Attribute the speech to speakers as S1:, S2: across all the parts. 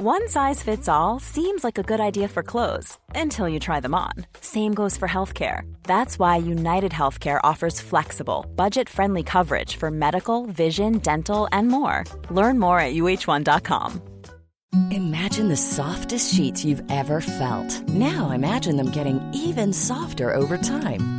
S1: One size fits all seems like a good idea for clothes until you try them on. Same goes for healthcare. That's why United Healthcare offers flexible, budget friendly coverage for medical, vision, dental, and more. Learn more at uh1.com.
S2: Imagine the softest sheets you've ever felt. Now imagine them getting even softer over time.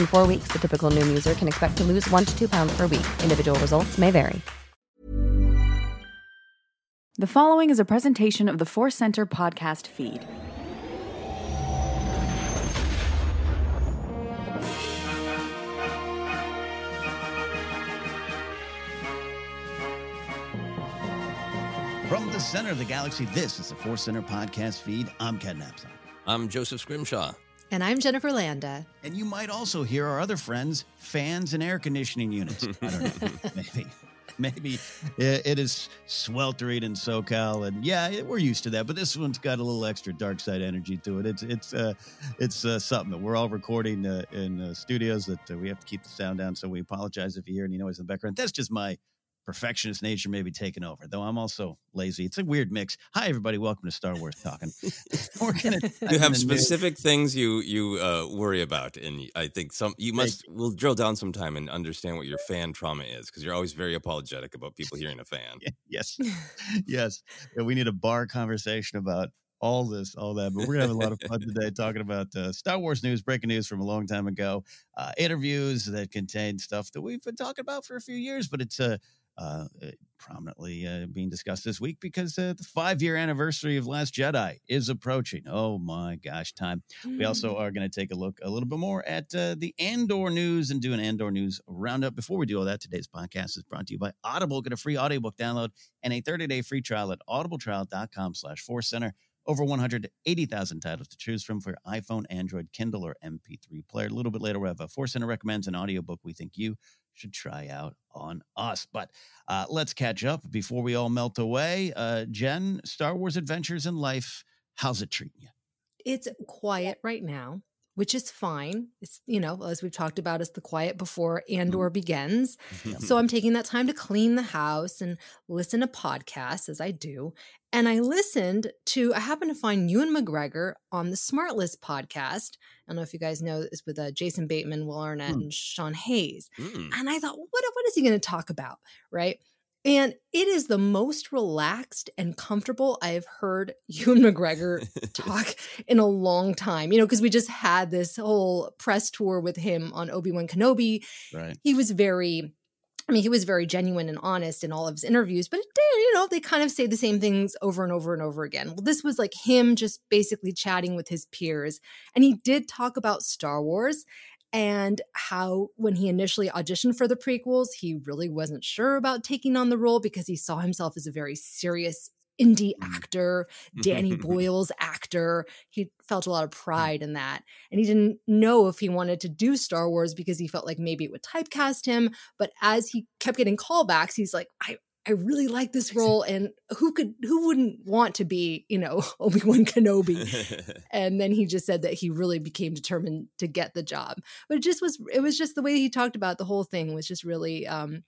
S3: In four weeks, the typical Noom user can expect to lose one to two pounds per week. Individual results may vary.
S4: The following is a presentation of the Force Center podcast feed.
S5: From the center of the galaxy, this is the Force Center podcast feed. I'm Ken Napzok.
S6: I'm Joseph Scrimshaw.
S7: And I'm Jennifer Landa.
S5: And you might also hear our other friends, fans and air conditioning units. I don't know, maybe. Maybe it is sweltering in SoCal, and yeah, we're used to that. But this one's got a little extra dark side energy to it. It's it's uh, it's uh, something that we're all recording uh, in uh, studios that uh, we have to keep the sound down. So we apologize if you hear any noise in the background. That's just my perfectionist nature maybe taking over, though I'm also lazy. It's a weird mix. Hi, everybody. Welcome to Star Wars Talking.
S6: We're gonna you have specific news. things you you uh, worry about, and I think some you must. You. We'll drill down some time and understand what your fan trauma is because you're always very apologetic about people hearing a fan.
S5: yes, yes. Yeah, we need a bar conversation about all this, all that. But we're gonna have a lot of fun today talking about uh, Star Wars news, breaking news from a long time ago, uh, interviews that contain stuff that we've been talking about for a few years, but it's a uh, uh, prominently uh, being discussed this week because uh, the five year anniversary of Last Jedi is approaching. Oh my gosh, time. Mm. We also mm. are going to take a look a little bit more at uh, the Andor news and do an Andor news roundup. Before we do all that, today's podcast is brought to you by Audible. Get a free audiobook download and a 30 day free trial at audibletrial.com slash force center. Over 180,000 titles to choose from for your iPhone, Android, Kindle, or MP3 player. A little bit later, we have a Force Center recommends an audiobook we think you should try out on us. But uh, let's catch up before we all melt away. Uh, Jen, Star Wars Adventures in Life, how's it treating you?
S7: It's quiet right now. Which is fine. It's, you know, as we've talked about, it's the quiet before Andor begins. so I'm taking that time to clean the house and listen to podcasts as I do. And I listened to, I happened to find Ewan McGregor on the SmartLess podcast. I don't know if you guys know it's with uh, Jason Bateman, Will Arnett,
S6: Hmm.
S7: and Sean Hayes.
S6: Mm.
S7: And I thought, what, what is he going to talk about? Right. And it is the most relaxed and comfortable I have heard Ewan McGregor talk in a long time. You know, because we just had this whole press tour with him on Obi Wan Kenobi.
S5: Right.
S7: He was very, I mean, he was very genuine and honest in all of his interviews, but it did, you know, they kind of say the same things over and over and over again. Well, this was like him just basically chatting with his peers. And he did talk about Star Wars and how when he initially auditioned for the prequels, he really wasn't sure about taking on the role because he saw himself as a very serious indie mm-hmm. actor, Danny Boyle's actor. He felt a lot of pride in that. And he didn't know if he wanted to do Star Wars because he felt like maybe it would typecast him. But as he kept getting callbacks, he's like, I, I really like this role. And who could who wouldn't want to be, you know, Obi-Wan Kenobi? and then he just said that he really became determined to get the job but it just was it was just the way he talked about the whole thing was just really um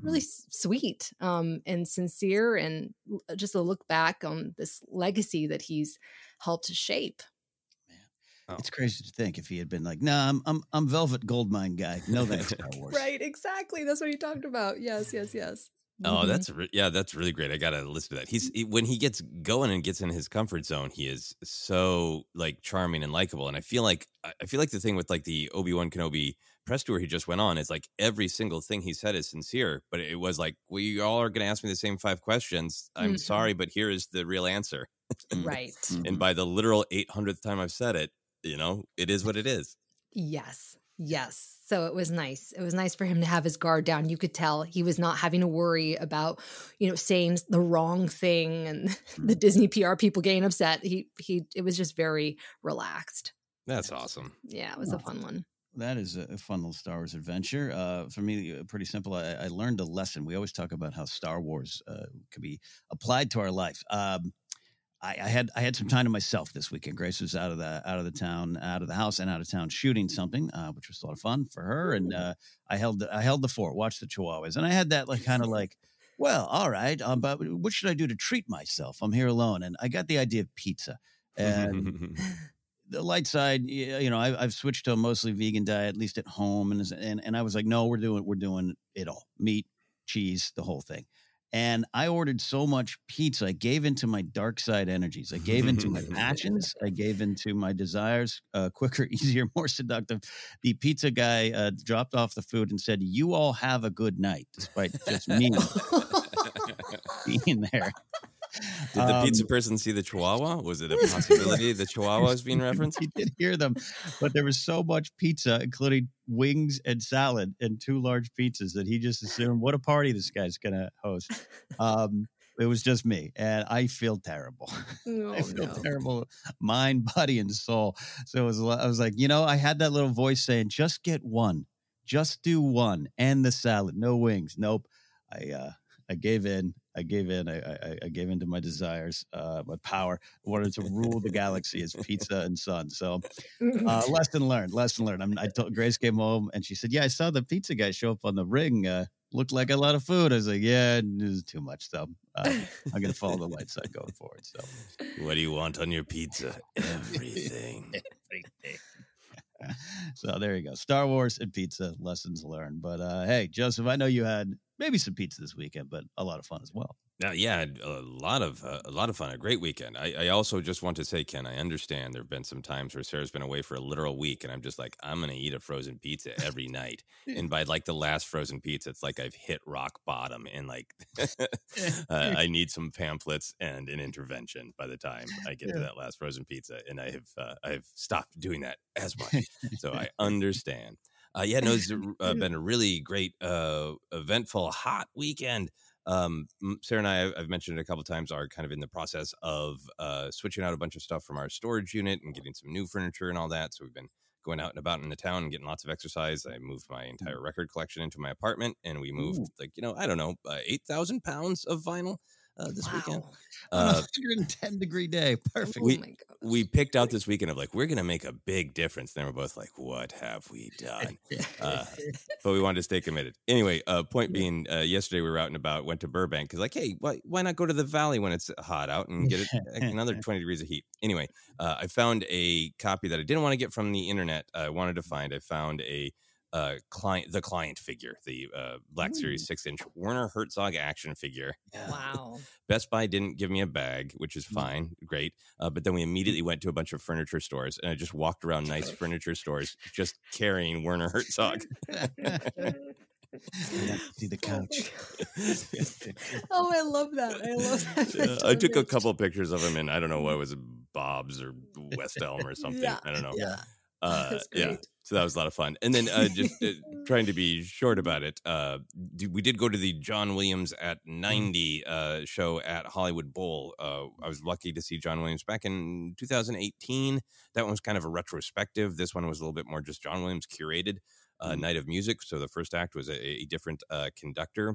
S7: really s- sweet um and sincere and just a look back on this legacy that he's helped to shape
S5: It's crazy to think if he had been like, "Nah, I'm I'm I'm Velvet Goldmine guy." No thanks, Star Wars.
S7: right exactly that's what he talked about yes yes yes
S6: Oh,
S7: Mhm.
S6: that's re- yeah, that's really great. I gotta listen to that. He's he, when he gets going and gets in his comfort zone, he is so like charming and likable. And I feel like I I feel like the thing with like the Obi Wan Kenobi press tour he just went on is like every single thing he said is sincere. But it was like, we all are gonna ask me the same five questions. I'm
S7: Mhm.
S6: sorry, but here is the real answer.
S7: right
S6: and by the literal 800th time I've said it, you know, it is what it is.
S7: Yes. Yes. So it was nice. It was nice for him to have his guard down. You could tell he was not having to worry about, you know, saying the wrong thing and the Disney PR people getting upset. He he it was just very relaxed.
S6: That's awesome.
S7: Yeah, it was a fun one.
S5: That is a a fun little Star Wars adventure. Uh, for me, uh, pretty simple. I, I learned a lesson. We always talk about how Star Wars uh, could be applied to our life. Um, I, I had I had some time to myself this weekend. Grace was out of the out of the town, out of the house, and out of town shooting something, uh, which was a lot of fun for her. And uh, I held the, I held the fort, watched the Chihuahuas, and I had that like kind of like, well, all right, um, but what should I do to treat myself? I'm here alone, and I got the idea of pizza. And the light side, you know, I, I've switched to a mostly vegan diet, at least at home, and and and I was like, no, we're doing we're doing it all, meat, cheese, the whole thing. And I ordered so much pizza, I gave into my dark side energies. I gave into my passions. I gave into my desires. Uh, quicker, easier, more seductive. The pizza guy uh, dropped off the food and said, "You all have a good night," despite just me being there.
S6: Did the pizza
S5: Um,
S6: person see the Chihuahua? Was it a possibility the Chihuahua is being referenced?
S5: he did hear them, but there was so much pizza, including wings and salad and two large pizzas, that he just assumed what a party this guy's going to host. Um, it was just me, and I feel terrible. I feel terrible, mind, body, and soul. So it was. li- I was like, you know, I had that little voice saying, "Just get one, just do one, and the salad, no wings." Nope. I uh, I gave in. I gave in. I, I, I gave in to my desires, uh, my power. I wanted to rule the galaxy as pizza and son. So, uh, lesson learned. Lesson learned. I'm, I told Grace came home and she said, "Yeah, I saw the pizza guy show up on the ring. Uh, looked like a lot of food." I was like, "Yeah, it was too much." So, uh, I'm gonna follow the light side going forward. So,
S6: What do you want on your pizza? Everything.
S5: everything. so there you go. Star Wars and pizza lessons learned. But uh, hey, Joseph, I know you had maybe some pizza this weekend, but a lot of fun as well.
S6: Uh, yeah, a lot of uh, a lot of fun, a great weekend. I, I also just want to say, Ken, I understand there have been some times where Sarah's been away for a literal week, and I'm just like, I'm going to eat a frozen pizza every night. And by like the last frozen pizza, it's like I've hit rock bottom, and like uh, I need some pamphlets and an intervention by the time I get to that last frozen pizza, and I have uh, I have stopped doing that as much. so I understand. Uh, yeah, no, it's uh, been a really great, uh, eventful, hot weekend. Um, Sarah and I, I've- mentioned it a couple times, are kind of in the process of uh, switching out a bunch of stuff from our storage unit and getting some new furniture and all that. So we've been going out and about in the town and getting lots of exercise. I moved my entire record collection into my apartment, and we moved
S5: Ooh.
S6: like you know, I don't know, uh, eight thousand pounds of vinyl. Uh, this weekend.
S5: On a
S6: Uh,
S5: 110 degree day. Perfect.
S6: we we picked out this weekend of like we're gonna make a big difference. Then we're both like, what have we done? Uh, but we wanted to stay committed. Anyway, uh, point being, uh, yesterday we were out and about, went to Burbank because like, hey, why why not go to the valley when it's hot out and get it like, another twenty degrees of heat? Anyway, uh, I found a copy that I didn't want to get from the internet. I wanted to find. I found a uh, client, the client figure, the uh, Black Series six inch Werner Herzog action figure.
S7: Wow.
S6: Best Buy didn't give me a bag, which is
S5: Mm.
S6: fine, great. Uh, but then we immediately went to a bunch of furniture stores, and I just walked around nice furniture stores, just carrying Werner Herzog.
S5: See the couch.
S7: oh, I love that. I love that.
S6: Uh, I took a couple of pictures of him, and I don't know what it was Bob's or West Elm or something.
S7: Yeah,
S6: I don't know.
S7: yeah.
S6: Uh, yeah. So that was a lot of fun. And then uh, just uh, trying to be short about it, uh, d- we did go to the John Williams at 90 uh, show at Hollywood Bowl. Uh, I was lucky to see John Williams back in 2018. That one was kind of a retrospective. This one was a little bit more just John Williams curated uh, night of music. So the first act was a, a different uh, conductor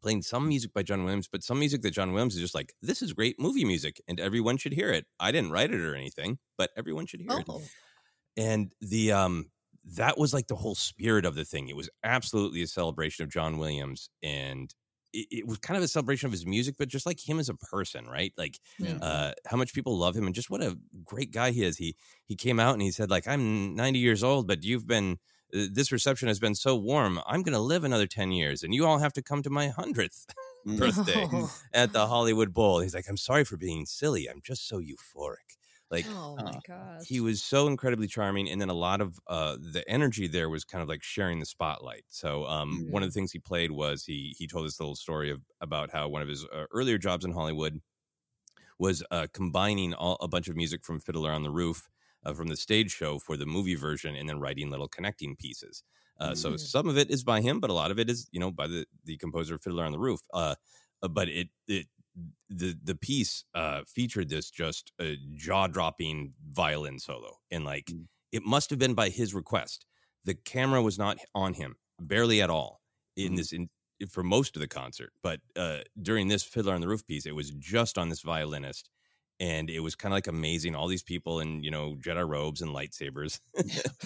S6: playing some music by John Williams, but some music that John Williams is just like, this is great movie music and everyone should hear it. I didn't write it or anything, but everyone should hear it
S7: Oh.
S6: And the um that was like the whole spirit of the thing. It was absolutely a celebration of john williams and it, it was kind of a celebration of his music but just like him as a person right? Like
S7: Yeah.
S6: uh how much people love him and just what a great guy he is. He he came out and he said like i'm 90 years old but you've been uh, this reception has been so warm i'm gonna live another 10 years and you all have to come to my 100th birthday
S7: Oh.
S6: at the hollywood bowl. He's like i'm sorry for being silly. I'm just so euphoric like
S7: Oh my gosh.
S6: he was so incredibly charming and then a lot of uh the energy there was kind of like sharing the spotlight so um one of the things he played was he he told this little story of about how one of his uh, earlier jobs in hollywood was uh combining all, a bunch of music from fiddler on the roof uh, from the stage show for the movie version and then writing little connecting pieces uh, so
S7: Mm.
S6: some of it is by him but a lot of it is you know by the the composer fiddler on the roof uh uh, but it it the the piece uh featured this just uh, jaw-dropping violin solo and like
S5: Mm.
S6: it must have been by his request the camera was not on him barely at all in
S5: Mm.
S6: this in for most of the concert but uh during this fiddler on the roof piece it was just on this violinist and it was kind of like amazing all these people in you know jedi robes and lightsabers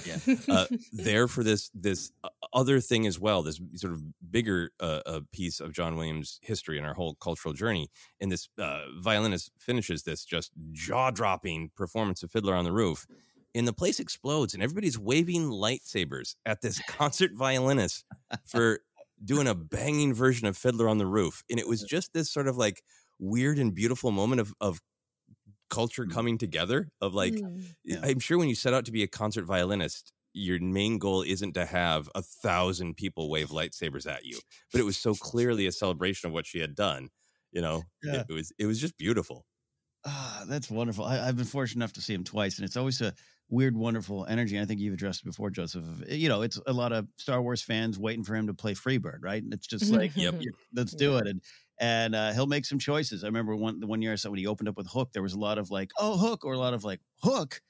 S5: yeah.
S6: uh, there for this this uh, other thing as well this sort of bigger uh, uh, piece of john williams history and our whole cultural journey and this uh, violinist finishes this just jaw-dropping performance of fiddler on the roof and the place explodes and everybody's waving lightsabers at this concert violinist for doing a banging version of fiddler on the roof and it was just this sort of like weird and beautiful moment of of culture coming together of like
S7: Mm.
S6: i'm sure when you set out to be a concert violinist your main goal isn't to have a thousand people wave lightsabers at you but it was so clearly a celebration of what she had done you know
S5: Yeah.
S6: it, it was it was just beautiful
S5: Ah, that's wonderful. I, I've been fortunate enough to see him twice, and it's always a weird, wonderful energy. I think you've addressed it before, Joseph. You know, it's a lot of Star Wars fans waiting for him to play Freebird, right? And it's just like,
S6: Yep.
S5: Let's do it. And and uh, he'll make some choices. I remember one the one year I saw when he opened up with Hook, there was a lot of like, oh, Hook, or a lot of like, Hook.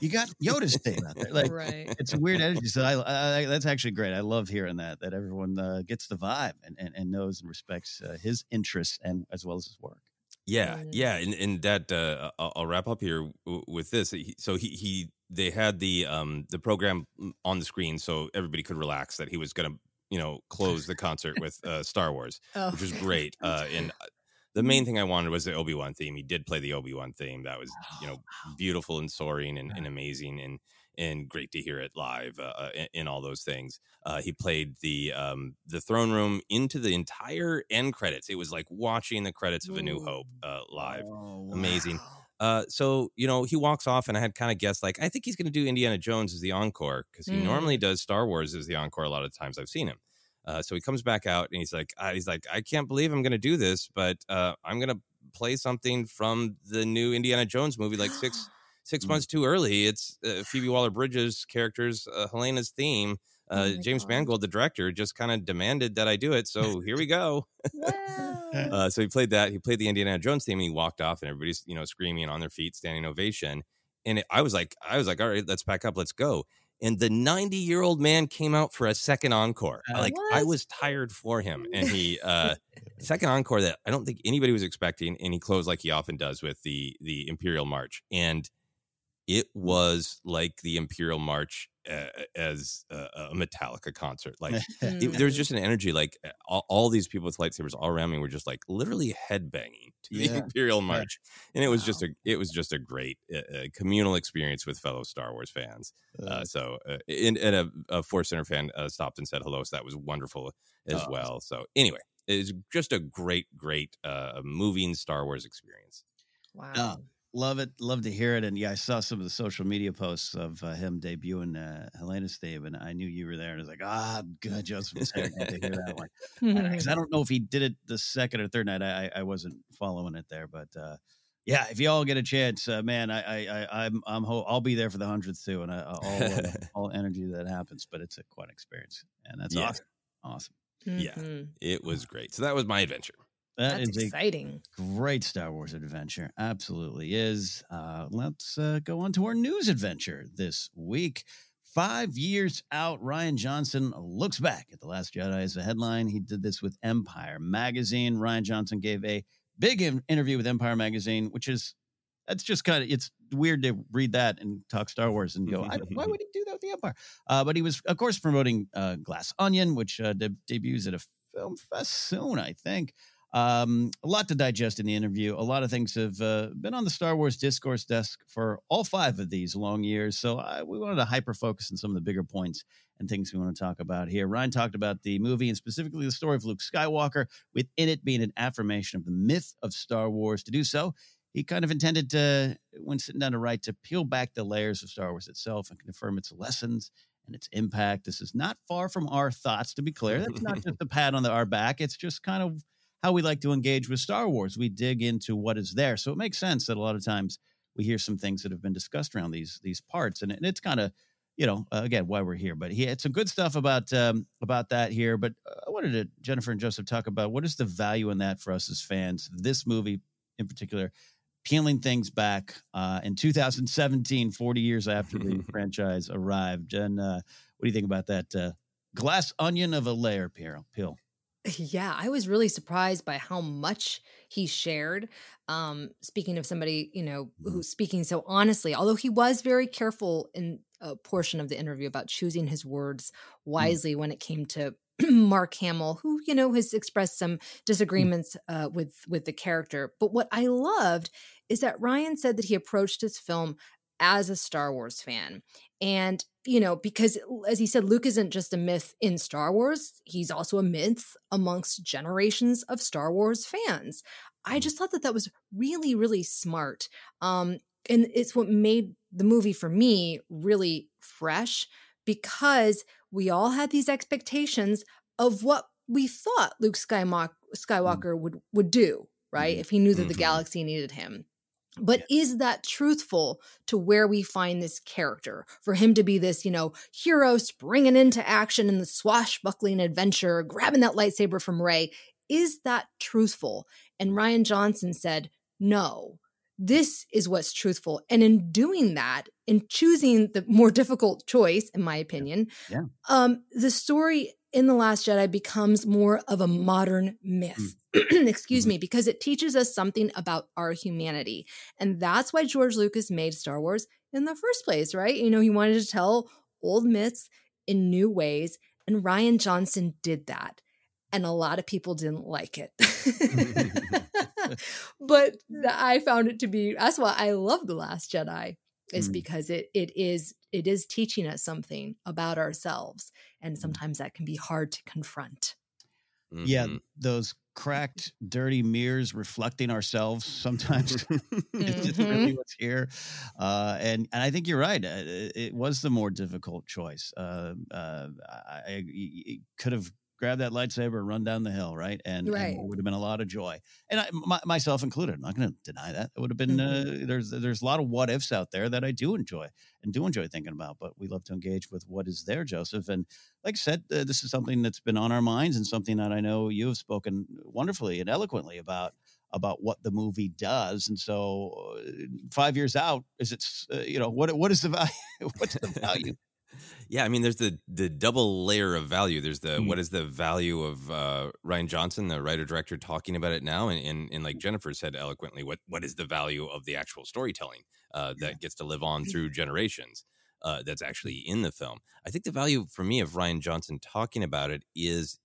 S5: You got Yoda's thing out there, like
S7: right.
S5: it's a weird energy. So I, I, that's actually great. I love hearing that that everyone uh, gets the vibe and, and, and knows and respects uh, his interests and as well as his work.
S6: Yeah,
S7: Mm.
S6: yeah, and, and that uh, I'll, I'll wrap up here with this. So he he they had the um the program on the screen so everybody could relax that he was going to you know close the concert with uh, Star Wars,
S7: Oh.
S6: which was great. Uh, and uh, the main thing I wanted was the Obi Wan theme. He did play the Obi Wan theme. That was you know beautiful and soaring and, and amazing and and great to hear it live uh, uh, in, in all those things. Uh, he played the um, the throne room into the entire end credits. It was like watching the credits of A New Hope uh, live.
S5: Oh,
S6: Amazing. Uh, so you know he walks off, and I had kind of guessed like I think he's going to do Indiana Jones as the encore because he
S7: Mm.
S6: normally does Star Wars as the encore a lot of times I've seen him. Uh, so he comes back out and he's like, uh, he's like, I can't believe I'm going to do this, but uh, I'm going to play something from the new Indiana Jones movie like six six
S5: Mm.
S6: months too early. It's uh, Phoebe Waller-Bridge's character's uh, Helena's theme. Uh,
S7: Oh
S6: James
S7: God.
S6: Mangold, the director, just kind of demanded that I do it. So here we go. Uh, so he played that. He played the Indiana Jones theme, and he walked off, and everybody's you know screaming on their feet, standing ovation. And it, I was like, I was like, all right, let's pack up, let's go. and the 90 year old man came out for a second encore.
S5: Uh,
S6: like I was tired for him, and he uh second encore that I don't think anybody was expecting, and he closed like he often does with the the Imperial March, and it was like the Imperial March as a, a Metallica concert. Like it, there was just an energy, like all, all these people with lightsabers all around me were just like literally headbanging to the
S5: Yeah.
S6: Imperial
S5: Yeah.
S6: March, and it was just a it was just a great uh, uh, communal experience with fellow Star Wars fans. Uh, so, uh, and, and a, a Force Center fan uh, stopped and said hello, so that was wonderful as
S5: Oh,
S6: well. So, anyway, it's just a great, great uh, moving Star Wars experience.
S7: Wow.
S5: Oh, love it. Love to hear it. And yeah, I saw some of the social media posts of uh, him debuting uh, Helena Stave, and I knew you were there. And I was like, ah, good. Joseph was there. Good to hear that one. Because I don't know if he did it the second or third night. I, I I wasn't following it there, but uh, yeah, if you all get a chance, uh, man, I, I, I I'm I'm ho- I'll be there for the hundredth too, and I, all uh, all energy that happens. But it's a quite an experience, and that's
S6: Yeah.
S5: awesome. Awesome.
S6: Yeah,
S7: Mhm.
S6: it was great. So that was my adventure.
S5: That
S7: That's
S5: is a
S7: exciting.
S5: great Star Wars adventure. Absolutely is. Uh, let's uh, go on to our news adventure this week. Five years out, Rian Johnson looks back at The Last Jedi as a headline. He did this with Empire Magazine. Rian Johnson gave a big in- interview with Empire Magazine, which is that's just kind of it's weird to read that and talk Star Wars and go, why would he do that with the Empire? Uh, but he was, of course, promoting uh, Glass Onion, which uh, de- debuts at a film fest soon, I think. Um, a lot to digest in the interview. A lot of things have uh, been on the Star Wars discourse desk for all five of these long years. So I, we wanted to hyper focus on some of the bigger points and things we want to talk about here. Rian talked about the movie and specifically the story of Luke Skywalker, within it being an affirmation of the myth of Star Wars. To do so, he kind of intended to, when sitting down to write, to peel back the layers of Star Wars itself and confirm its lessons and its impact. This is not far from our thoughts, to be clear. That's not just a pat on the, our back. It's just kind of how we like to engage with Star Wars. We dig into what is there. So it makes sense that a lot of times we hear some things that have been discussed around these these parts, and, and it's kind of you know uh, again why we're here. But he had some good stuff about um, about that here. But uh, I wanted to Jennifer and Joseph talk about what is the value in that for us as fans. This movie in particular. Peeling things back uh, in 2017, 40 years after the franchise arrived. And uh, what do you think about that uh, glass onion of a layer peel?
S7: Yeah, I was really surprised by how much he shared. Um, speaking of somebody, you know, who's speaking so honestly, although he was very careful in a portion of the interview about choosing his words wisely when it came to Mark Hamill, who you know has expressed some disagreements uh, with with the character. But what I loved is that Rian said that he approached his film as a Star Wars fan, and you know because as he said, Luke isn't just a myth in Star Wars; he's also a myth amongst generations of Star Wars fans. I just thought that that was really really smart. Um, and it's what made the movie for me really fresh because we all had these expectations of what we thought Luke Skywalker, Skywalker would would do, right? If he knew that the
S8: Mhm.
S7: galaxy needed him. But is that truthful to where we find this character? For him to be this, you know, hero springing into action in the swashbuckling adventure, grabbing that lightsaber from Rey, is that truthful? And Rian Johnson said, no, this is what's truthful. And in doing that, in choosing the more difficult choice, in my opinion,
S5: Yeah.
S7: um, the story in The Last Jedi becomes more of a modern myth. Excuse me, because it teaches us something about our humanity. And that's why George Lucas made Star Wars in the first place, right? You know, he wanted to tell old myths in new ways. And Rian Johnson did that. And a lot of people didn't like it. but I found it to be that's why I love The Last Jedi is
S5: Mm.
S7: because it it is it is teaching us something about ourselves and sometimes that can be hard to confront.
S5: Yeah,
S6: Mm-hmm.
S5: those cracked, dirty mirrors reflecting ourselves sometimes is really
S7: Mhm.
S5: what's here. Uh, and and I think you're right. Uh, It, it was the more difficult choice. Uh, uh, I, I y- y- could have grabbed that lightsaber and run down the hill, right? And, and it would have been a lot of joy, and I, my, myself included. I'm not going to deny that. It would have been.
S7: Mm-hmm.
S5: Uh, there's there's a lot of what ifs out there that I do enjoy and do enjoy thinking about. But we love to engage with what is there, Joseph. And like I said, uh, this is something that's been on our minds and something that I know you have spoken wonderfully and eloquently about about what the movie does. And so, uh, five years out, is it uh, you know what what is the value? What's the value
S6: Yeah, I mean, there's the the double layer of value. There's the
S5: Mm.
S6: what is the value of uh, Rian Johnson, the writer director, talking about it now, and, and and like Jennifer said eloquently, what what is the value of the actual storytelling uh, that gets to live on through generations? Uh, that's actually in the film. I think the value for me of Rian Johnson talking about it is,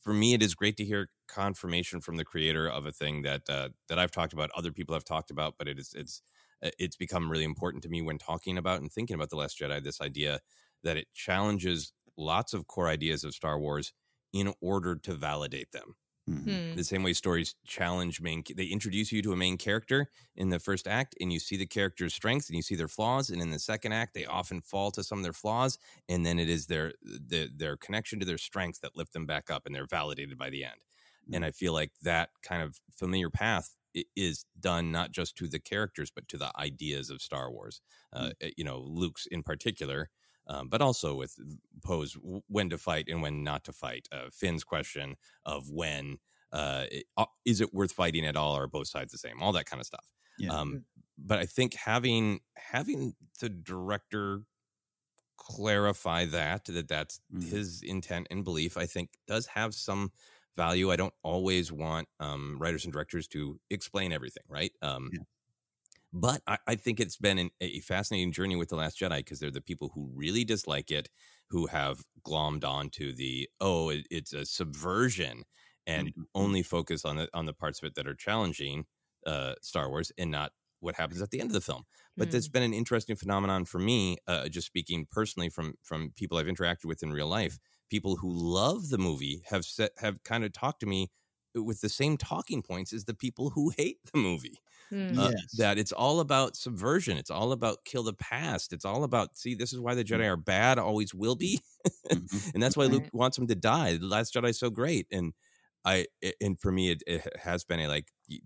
S6: for me, it is great to hear confirmation from the creator of a thing that uh, that I've talked about, other people have talked about, but it is it's Uh, it's become really important to me when talking about and thinking about the Last Jedi. This idea that it challenges lots of core ideas of Star Wars in order to validate them. Mm-hmm.
S7: Hmm.
S6: The same way stories challenge main, they introduce you to a main character in the first act, and you see the character's strengths and you see their flaws. And in the second act, they often fall to some of their flaws, and then it is their their, their connection to their strengths that lift them back up, and they're validated by the end. And mm. I feel like that kind of familiar path i- is done not just to the characters, but to the ideas of Star Wars. Uh, You know, Luke's in particular, um, but also with Poe's when to fight and when not to fight. Uh, Finn's question of when uh, it- is it worth fighting at all, or are both sides the same? All that kind of stuff.
S5: Yeah.
S6: Um, but I think having having the director clarify that that that's
S5: Mhm.
S6: his intent and belief, I think does have some value. I don't always want um, writers and directors to explain everything, right? Um,
S5: Yeah.
S6: But I, I think it's been an, a fascinating journey with The Last Jedi because they're the people who really dislike it, who have glommed onto the, oh, it, it's a subversion and
S5: Mhm.
S6: only focus on the, on the parts of it that are challenging uh, Star Wars and not what happens at the end of the film. But that's been an interesting phenomenon for me, uh, just speaking personally from from people I've interacted with in real life. People who love the movie have set, have kind of talked to me with the same talking points as the people who hate the movie.
S7: Hmm.
S6: Uh,
S5: Yes.
S6: that it's all about subversion. It's all about kill the past. It's all about see. This is why the Jedi are bad. Always will be,
S5: Mhm.
S6: and that's why Luke wants him to die. The Last Jedi is so great, and I and for me it, it has been a like y-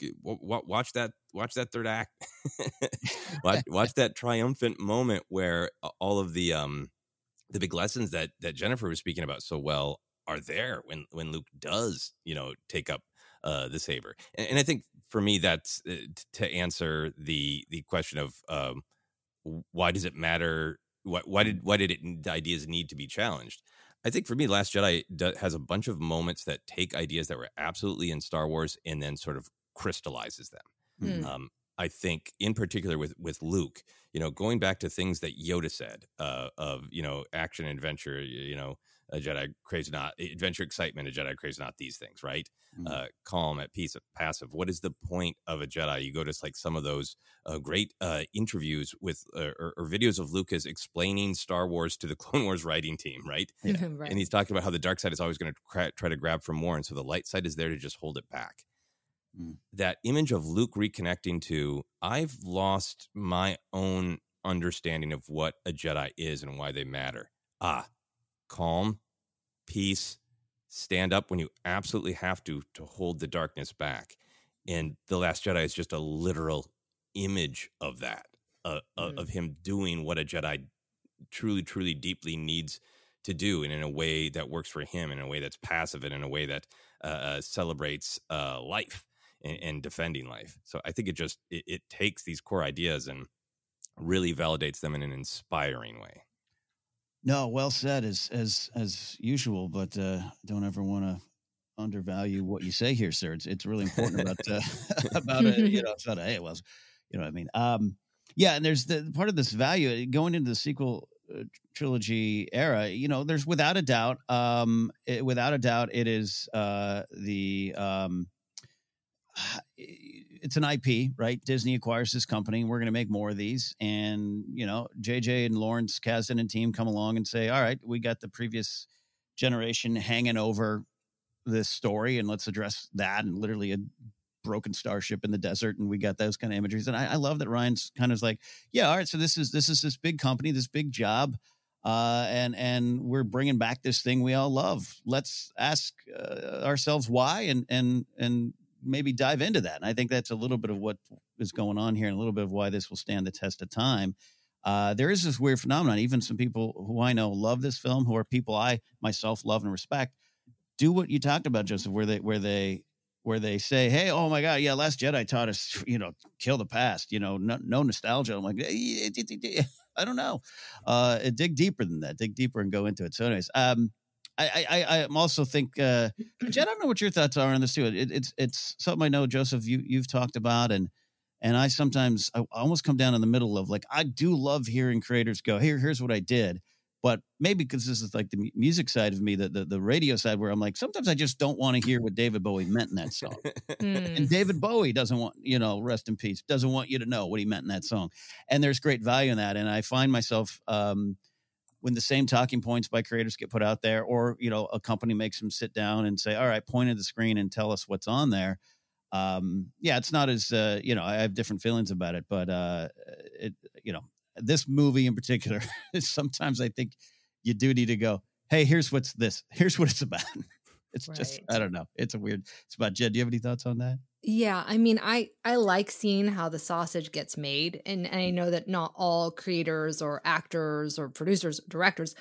S6: y- wa- wa- watch that watch that third act, watch, watch that triumphant moment where all of the um the big lessons that that Jennifer was speaking about so well are there when when Luke does you know take up uh, the saber, and, and I think for me that's uh, to answer the the question of um, why does it matter? Why, why did why did it the ideas need to be challenged? I think for me, Last Jedi do, has a bunch of moments that take ideas that were absolutely in Star Wars and then sort of crystallizes them.
S7: Hmm.
S6: Um, I think, in particular, with with Luke, you know, going back to things that Yoda said uh, of you know action adventure, you know, a Jedi craves not adventure, excitement, a Jedi craves not these things, right?
S5: Mhm.
S6: Uh, calm, at peace, passive. What is the point of a Jedi? You go to like some of those uh, great uh, interviews with uh, or, or videos of Lucas explaining Star Wars to the Clone Wars writing team, right?
S7: right.
S6: And he's talking about how the dark side is always going to cra- try to grab for more, and so the light side is there to just hold it back.
S5: Mm.
S6: That image of Luke reconnecting to, I've lost my own understanding of what a Jedi is and why they matter. Ah, calm, peace, stand up when you absolutely have to to hold the darkness back. And the Last Jedi is just a literal image of that, uh, uh,
S7: Mm.
S6: of him doing what a Jedi truly, truly, deeply needs to do, and in a way that works for him, in a way that's passive, and in a way that uh, uh, celebrates uh, life and, and defending life. So I think it just it, it takes these core ideas and really validates them in an inspiring way.
S5: No, well said as as as usual, but uh, don't ever want to undervalue what you say here, sir. It's it's really important about uh, about a, you know not a hey, well, you know what I mean. Um, yeah, and there's the part of this value going into the sequel uh, trilogy era. You know, there's without a doubt, um, it, without a doubt, it is uh, the um, it's an IP, right? Disney acquires this company. We're going to make more of these, and you know, JJ and Lawrence Kasdan and team come along and say, "All right, we got the previous generation hanging over this story, and let's address that." And literally a broken starship in the desert, and we got those kind of imageries. And I, I love that Rian's kind of like, "Yeah, all right, so this is this is this big company, this big job." Uh, and and we're bringing back this thing we all love. Let's ask uh, ourselves why, and and and maybe dive into that. And I think that's a little bit of what is going on here and a little bit of why this will stand the test of time. Uh, there is this weird phenomenon. Even some people who I know love this film, who are people I myself love and respect, do what you talked about, Joseph, where they where they where they say, "Hey, oh my God, yeah, Last Jedi taught us, you know, kill the past, you know, no, no nostalgia." I'm like, I don't know. Uh, dig deeper than that. Dig deeper and go into it. So, anyways, um, I, I, I also think, uh, Jen, I don't know what your thoughts are on this too. It, it's, it's something I know, Joseph, you, you've talked about, and, and I sometimes, I almost come down in the middle of like, I do love hearing creators go, here, here's what I did. But maybe because this is like the music side of me, the, the, the radio side, where I'm like, sometimes I just don't want to hear what David Bowie meant in that song. and
S7: Mm.
S5: David Bowie doesn't want, you know, rest in peace, doesn't want you to know what he meant in that song. And there's great value in that. And I find myself, um, when the same talking points by creators get put out there, or you know, a company makes them sit down and say, "All right, point at the screen and tell us what's on there." Um, yeah, it's not as uh, you know, I have different feelings about it, but uh, it, you know, this movie in particular, sometimes I think you do need to go, "Hey, here's what's this. Here's what it's about." It's just, I don't know. It's a weird. It's about Jed. Do you have any thoughts on that?
S7: Yeah, I mean, I I like seeing how the sausage gets made, and, and I know that not all creators or actors or producers, directors,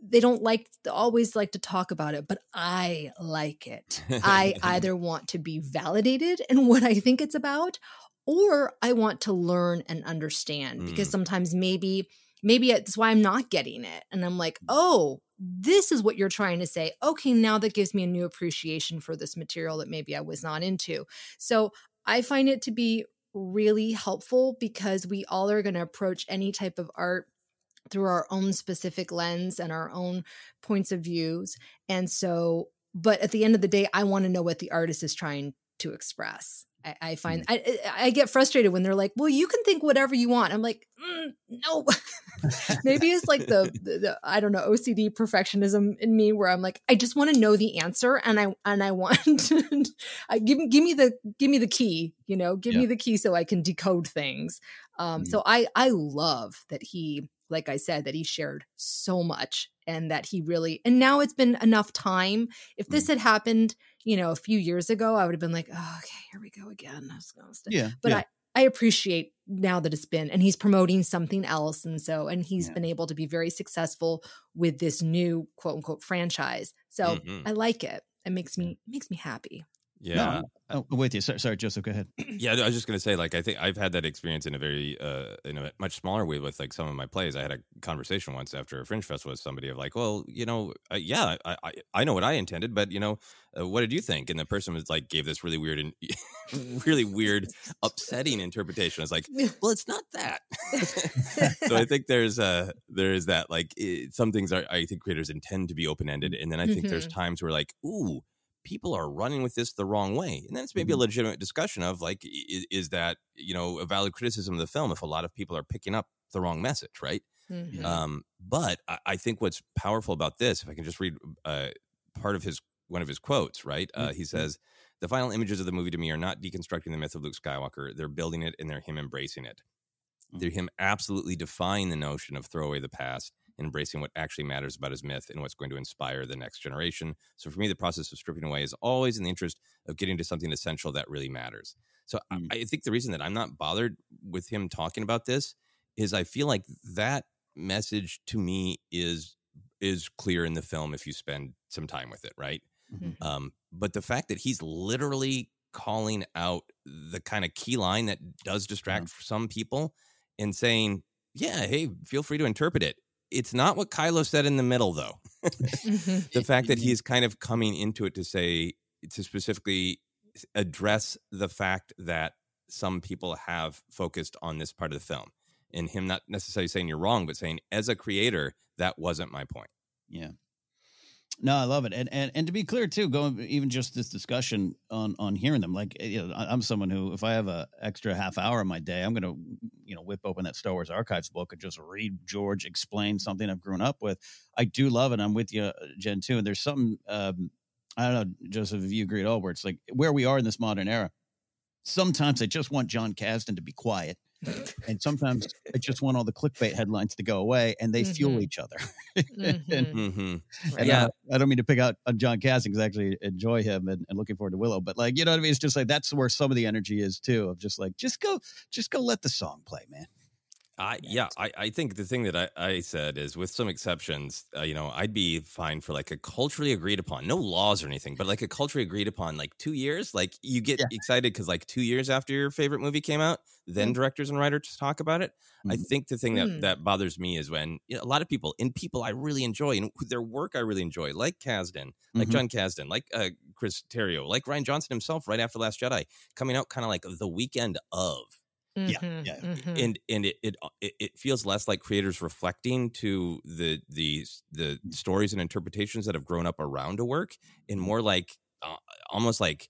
S7: they don't like always like to talk about it, but I like it. I either want to be validated in what I think it's about, or I want to learn and understand because
S8: Mm.
S7: sometimes maybe maybe it's why I'm not getting it, and I'm like, mm. oh. This is what you're trying to say. Okay, now that gives me a new appreciation for this material that maybe I was not into. So I find it to be really helpful because we all are going to approach any type of art through our own specific lens and our own points of views. And so, but at the end of the day, I want to know what the artist is trying to express. I, I find I, I I get frustrated when they're like, "Well, you can think whatever you want." I'm like, mm, "No." Maybe it's like the, the, the I don't know OCD perfectionism in me, where I'm like, I just want to know the answer, and I and I want I give give me the give me the key, you know, give me the key so I can decode things. Um, So I I love that he, like I said, that he shared so much and that he really and now it's been enough time. If this had happened, you know, a few years ago, I would have been like, oh, okay, here we go again. I was gonna stay.
S5: Yeah,
S7: But
S5: yeah.
S7: I I appreciate now that it's been and he's promoting something else. And so and he's been able to be very successful with this new quote unquote franchise. So
S6: Mhm.
S7: I like it. It makes me makes me happy.
S6: Yeah.
S5: No, I'm with you. Sorry, sorry, Joseph. Go ahead.
S6: yeah, I was just gonna say, like, I think I've had that experience in a very, uh, in a much smaller way with like some of my plays. I had a conversation once after a Fringe Festival with somebody of like, well, you know, uh, yeah, I, I, I know what I intended, but you know, uh, what did you think? And the person was like, gave this really weird and really weird, upsetting interpretation. I was like, well, it's not that. so I think there's uh there is that like it, some things are I think creators intend to be open ended, and then I think there's
S8: Mhm.
S6: times where like, ooh people are running with this the wrong way and then it's maybe a legitimate discussion of like is, is that you know a valid criticism of the film if a lot of people are picking up the wrong message right?
S7: Mhm.
S6: um but I, I think what's powerful about this if i can just read uh part of his one of his quotes right? Uh, he says the final images of the movie to me are not deconstructing the myth of luke skywalker they're building it and they're him embracing it. They're him absolutely defying the notion of throw away the past embracing what actually matters about his myth and what's going to inspire the next generation. So for me, the process of stripping away is always in the interest of getting to something essential that really matters. So I- mm. I think the reason that I'm not bothered with him talking about this is I feel like that message to me is is clear in the film if you spend some time with it, right? Mm-hmm. Mm-hmm. Um, but the fact that he's literally calling out the kind of key line that does distract mm-hmm. for some people and saying, yeah, hey, feel free to interpret it. It's not what Kylo said in the middle, though. the fact that mm-hmm. he's kind of coming into it to say, to specifically address the fact that some people have focused on this part of the film and him not necessarily saying you're wrong, but saying, as a creator, that wasn't my point.
S5: Yeah. No, I love it, and and and to be clear too, going even just this discussion on on hearing them, like you know, I'm someone who, if I have a extra half hour in my day, I'm gonna you know whip open that Star Wars Archives book and just read George explain something I've grown up with. I do love it. I'm with you, Jen too. And there's something um, I don't know, Joseph, if you agree at all, where it's like where we are in this modern era. Sometimes I just want Jon Kasdan to be quiet. And sometimes I just want all the clickbait headlines to go away, and they fuel
S6: Mhm.
S5: each other.
S7: Mm-hmm.
S5: and,
S6: Mhm.
S5: and
S6: Yeah.
S5: uh, I don't mean to pick out on Jon Kasdan because I actually enjoy him and, and looking forward to Willow, but like you know what I mean. It's just like that's where some of the energy is too. Of just like just go, just go let the song play, man.
S6: I yeah, I, I think the thing that I, I said is with some exceptions, uh, you know, I'd be fine for like a culturally agreed upon, no laws or anything, but like a culturally agreed upon, like two years. Like you get
S5: Yeah.
S6: excited because like two years after your favorite movie came out, then
S5: Mm.
S6: directors and writers talk about it. I
S5: Mhm.
S6: think the thing that
S7: Mm.
S6: that bothers me is when you know, a lot of people and people I really enjoy and their work I really enjoy, like Kasdan, like
S5: Mhm.
S6: Jon Kasdan, like uh, Chris Terrio, like Rian Johnson himself, right after Last Jedi, coming out kind of like the weekend of
S5: Yeah,
S7: Mhm,
S5: yeah.
S7: mhm.
S6: and and it, it it it feels less like creators reflecting to the the the
S5: Mm.
S6: stories and interpretations that have grown up around a work and more like uh, almost like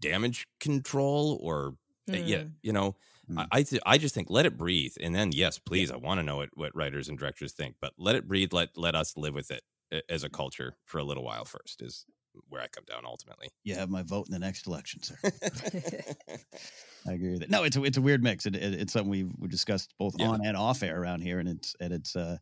S6: damage control or uh, yeah
S7: Mm.
S6: you know
S5: Mm.
S6: I I, th- I just think let it breathe and then yes please I want to know what, what writers and directors think but let it breathe let let us live with it as a culture for a little while first is where I come down ultimately
S5: You have my vote in the next election, sir. I agree with it. No, it's a it's a weird mix. It, it, it's something we've we discussed both
S6: Yeah.
S5: on and off air around here, and it's and it's uh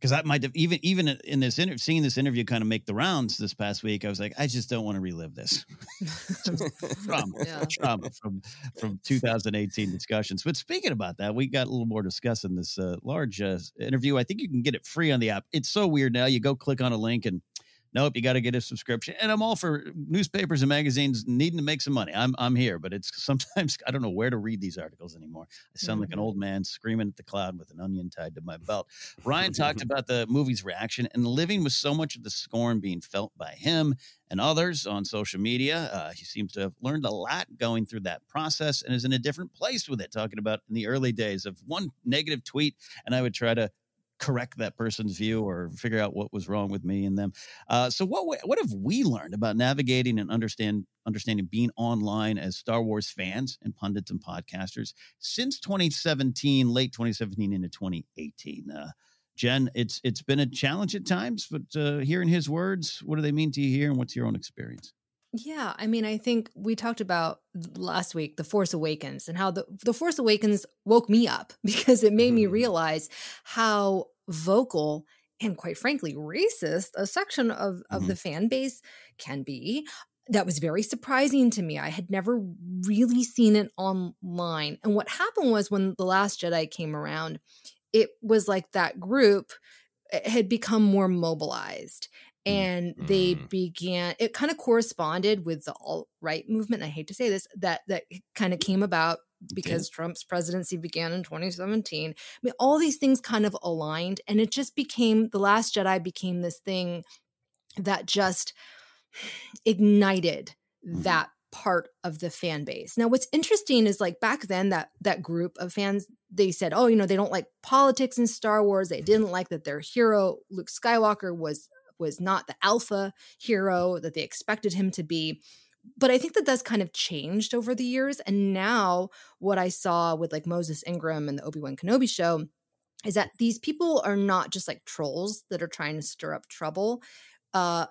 S5: because I might have even even in this interview, seeing this interview kind of make the rounds this past week, I was like, I just don't want to relive this trauma,
S7: Yeah.
S5: trauma from from 2018 discussions. But speaking about that, we got a little more discuss in this uh, large uh, interview. I think you can get it free on the app. It's so weird now. You go click on a link and nope, you got to get a subscription. And I'm all for newspapers and magazines needing to make some money. I'm I'm here, but it's sometimes I don't know where to read these articles anymore. I sound like an
S7: Mhm.
S5: old man screaming at the cloud with an onion tied to my belt. Rian talked about the movie's reaction and living with so much of the scorn being felt by him and others on social media. Uh, he seems to have learned a lot going through that process and is in a different place with it. Talking about in the early days of one negative tweet, and I would try to correct that person's view or figure out what was wrong with me and them. Uh, so what what have we learned about navigating and understand understanding being online as Star Wars fans and pundits and podcasters since 2017, late 2017 into 2018? Uh, Jen, it's it's been a challenge at times, but uh, hearing his words, what do they mean to you here, and what's your own experience?
S7: Yeah, I mean, I think we talked about last week The Force Awakens and how the The Force Awakens woke me up because it made me
S6: Mhm.
S7: realize how vocal and quite frankly racist a section of of the fan base can be. That was very surprising to me. I had never really seen it online. And what happened was when The Last Jedi came around, it was like that group eh, had become more mobilized and they
S6: Mm.
S7: began it kind of corresponded with the alt-right movement i hate to say this that that kind of came about because trump's presidency began in 2017 i mean all these things kind of aligned and it just became the last jedi became this thing that just ignited
S5: Mhm.
S7: that part of the fan base. Now what's interesting is like back then that that group of fans they said, "Oh, you know, they don't like politics in Star Wars. They didn't like that their hero Luke Skywalker was was not the alpha hero that they expected him to be." But I think that that's kind of changed over the years and now what I saw with like Moses Ingram and the Obi-Wan Kenobi show is that these people are not just like trolls that are trying to stir up trouble. Uh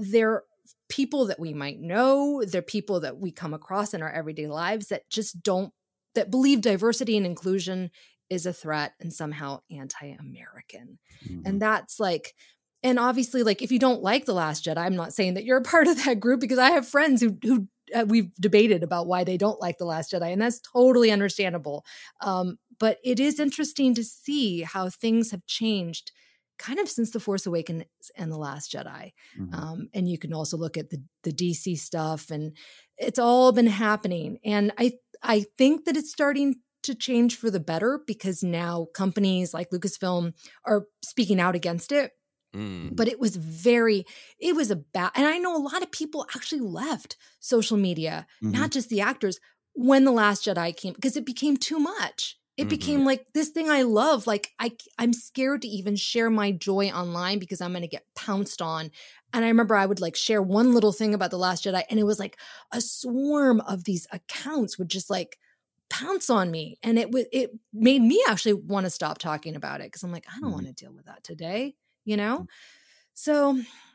S7: they're people that we might know, they're people that we come across in our everyday lives that just don't that believe diversity and inclusion is a threat and somehow anti-American.
S5: Mm-hmm.
S7: And that's like and obviously like if you don't like the last jedi i'm not saying that you're a part of that group because i have friends who who uh, we've debated about why they don't like the last jedi and that's totally understandable. Um, but it is interesting to see how things have changed kind of since the force awakens and the last jedi.
S5: Mhm.
S7: um, and you can also look at the the dc stuff and it's all been happening. And i i think that it's starting to change for the better because now companies like lucasfilm are speaking out against it
S6: Mm.
S7: but it was very it was a bad and i know a lot of people actually left social media
S5: Mhm.
S7: not just the actors when the last jedi came because it became too much it
S6: Mhm.
S7: became like this thing i love like i i'm scared to even share my joy online because i'm going to get pounced on and i remember i would like share one little thing about the last jedi and it was like a swarm of these accounts would just like pounce on me and it was it made me actually want to stop talking about it because i'm like i don't
S5: Mhm.
S7: want to deal with that today you know so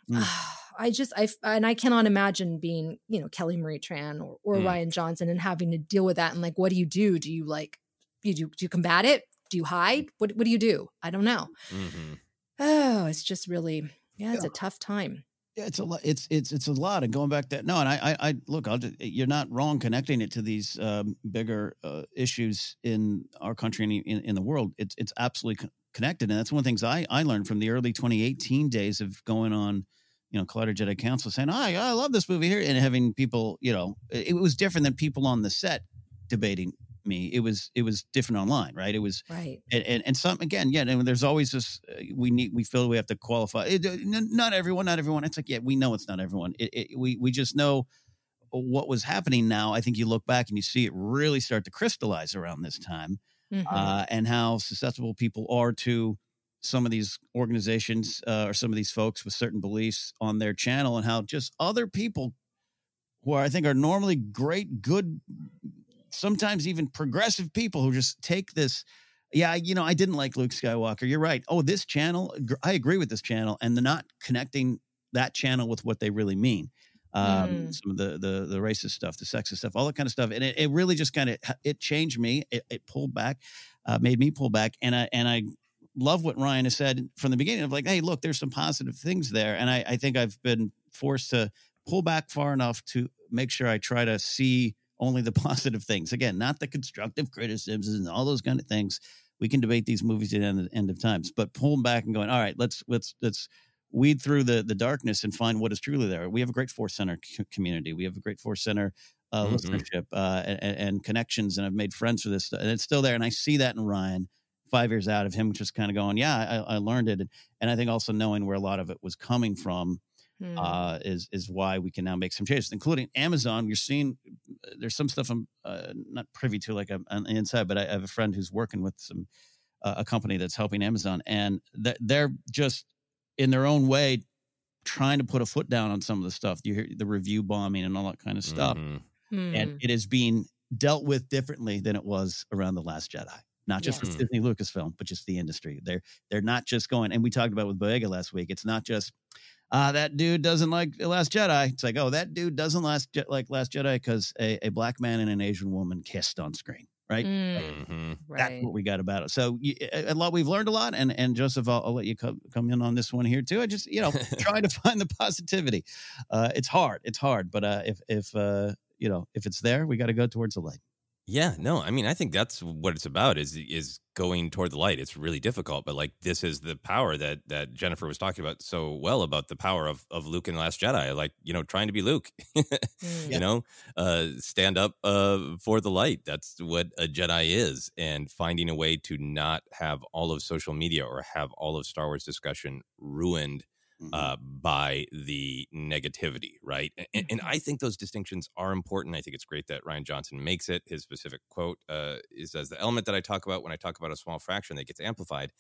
S5: Mm.
S7: i just i and i cannot imagine being you know kelly marie tran or, or
S6: Mm.
S7: rian johnson and having to deal with that and like what do you do do you like you do, do you combat it do you hide what, what do you do i don't know
S6: Mhm.
S7: oh it's just really yeah it's a tough time
S5: Yeah, it's a lot. It's it's it's a lot. And going back that no, and I I, I look, I'll just, you're not wrong connecting it to these um, bigger uh, issues in our country and in, in the world. It's it's absolutely connected, and that's one of the things I I learned from the early 2018 days of going on, you know, Collider Jedi Council saying, I I love this movie here, and having people, you know, it, it was different than people on the set debating me. It was it was different online, right? It was
S7: right,
S5: and and, and some again, yeah. And there's always this. Uh, we need we feel we have to qualify. It, uh, not everyone, not everyone. It's like yeah, we know it's not everyone. It, it, we we just know what was happening. Now I think you look back and you see it really start to crystallize around this time, mm-hmm. uh, and how susceptible people are to some of these organizations uh, or some of these folks with certain beliefs on their channel, and how just other people who are, I think are normally great, good sometimes even progressive people who just take this yeah, you know, I didn't like Luke Skywalker. You're right. Oh, this channel, I agree with this channel, and they're not connecting that channel with what they really mean. Um, mm. Some of the the the racist stuff, the sexist stuff, all that kind of stuff, and it, it really just kind of it changed me. It, it pulled back, uh, made me pull back, and I and I love what Rian has said from the beginning of like, hey, look, there's some positive things there, and I, I think I've been forced to pull back far enough to make sure I try to see only the positive things. Again, not the constructive criticisms and all those kind of things. We can debate these movies at the end, end of times, but pulling back and going, all right, let's let's let's weed through the the darkness and find what is truly there. We have a great Force Center community. We have a great Force Center uh, mm-hmm. listenership uh, and, and, connections, and I've made friends with this, and it's still there. And I see that in Rian. Five years out of him, just kind of going, yeah, I, I learned it, and I think also knowing where a lot of it was coming from Hmm. Uh, is is why we can now make some changes, including Amazon. You're seeing uh, there's some stuff I'm uh, not privy to, like I'm on the inside, but I have a friend who's working with some uh, a company that's helping Amazon, and th- they're just in their own way trying to put a foot down on some of the stuff. You hear the review bombing and all that kind of stuff, mm-hmm. hmm. and it is being dealt with differently than it was around the Last Jedi not just yeah. with Disney Lucasfilm, but just the industry. They're they're not just going, and we talked about with Boyega last week. It's not just uh, that dude doesn't like the Last Jedi. It's like, oh, that dude doesn't last Je- like Last Jedi because a, a, black man and an Asian woman kissed on screen, right? Mm-hmm. That's right. what we got about it. So you, a, lot we've learned a lot, and and Joseph, I'll, I'll let you come, come in on this one here too. I just you know trying to find the positivity. Uh, it's hard. It's hard, but uh, if if uh, you know if it's there, we got to go towards the light.
S6: Yeah, no, I mean, I think that's what it's about is is going toward the light. It's really difficult, but like this is the power that that Jennifer was talking about so well about the power of of Luke and the Last Jedi. Like you know, trying to be Luke, mm. you know, uh, stand up uh, for the light. That's what a Jedi is, and finding a way to not have all of social media or have all of Star Wars discussion ruined mm-hmm. uh, by the negativity, right? And, mm-hmm. and, I think those distinctions are important. I think it's great that Rian Johnson makes it. His specific quote uh, is as the element that I talk about when I talk about a small fraction that gets amplified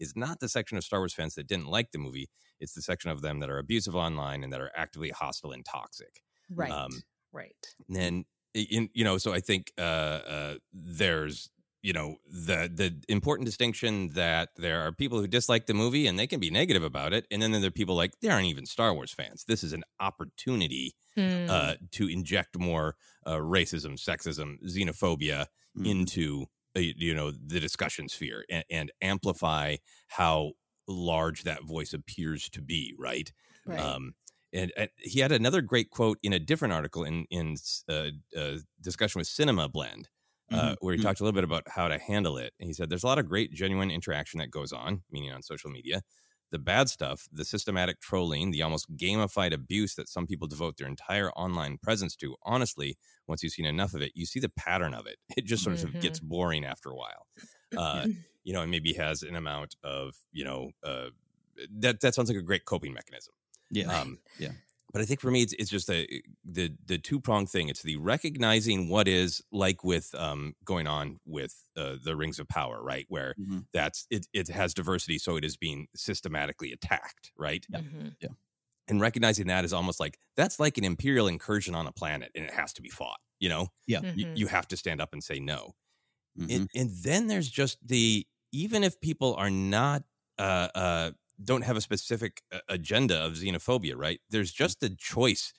S6: is not the section of Star Wars fans that didn't like the movie. It's the section of them that are abusive online and that are actively hostile and toxic.
S7: Right. Um, right.
S6: And in, you know, so I think uh, uh, there's you know the the important distinction that there are people who dislike the movie and they can be negative about it and then there are people like they aren't even star wars fans this is an opportunity mm. uh, to inject more uh, racism sexism xenophobia mm. into uh, you know the discussion sphere and, and, amplify how large that voice appears to be right, right. Um, and, and, he had another great quote in a different article in in uh, uh, discussion with cinema blend uh, mm-hmm. where he mm-hmm. talked a little bit about how to handle it. And he said, There's a lot of great, genuine interaction that goes on, meaning on social media. The bad stuff, the systematic trolling, the almost gamified abuse that some people devote their entire online presence to, honestly, once you've seen enough of it, you see the pattern of it. It just sort mm-hmm. of gets boring after a while. Uh, you know, and maybe has an amount of, you know, uh, that, that sounds like a great coping mechanism.
S5: Yeah. Um, yeah
S6: but I think for me, it's, it's just the the the two prong thing. It's the recognizing what is like with um, going on with uh, the Rings of Power, right? Where mm-hmm. that's it, it has diversity, so it is being systematically attacked, right?
S5: Yeah. Mm-hmm. yeah.
S6: And recognizing that is almost like that's like an imperial incursion on a planet, and it has to be fought. You know,
S5: yeah, mm-hmm.
S6: you, you, have to stand up and say no. And, mm-hmm. and then there's just the even if people are not uh, uh, don't have a specific uh, agenda of xenophobia, right? There's mm. just a choice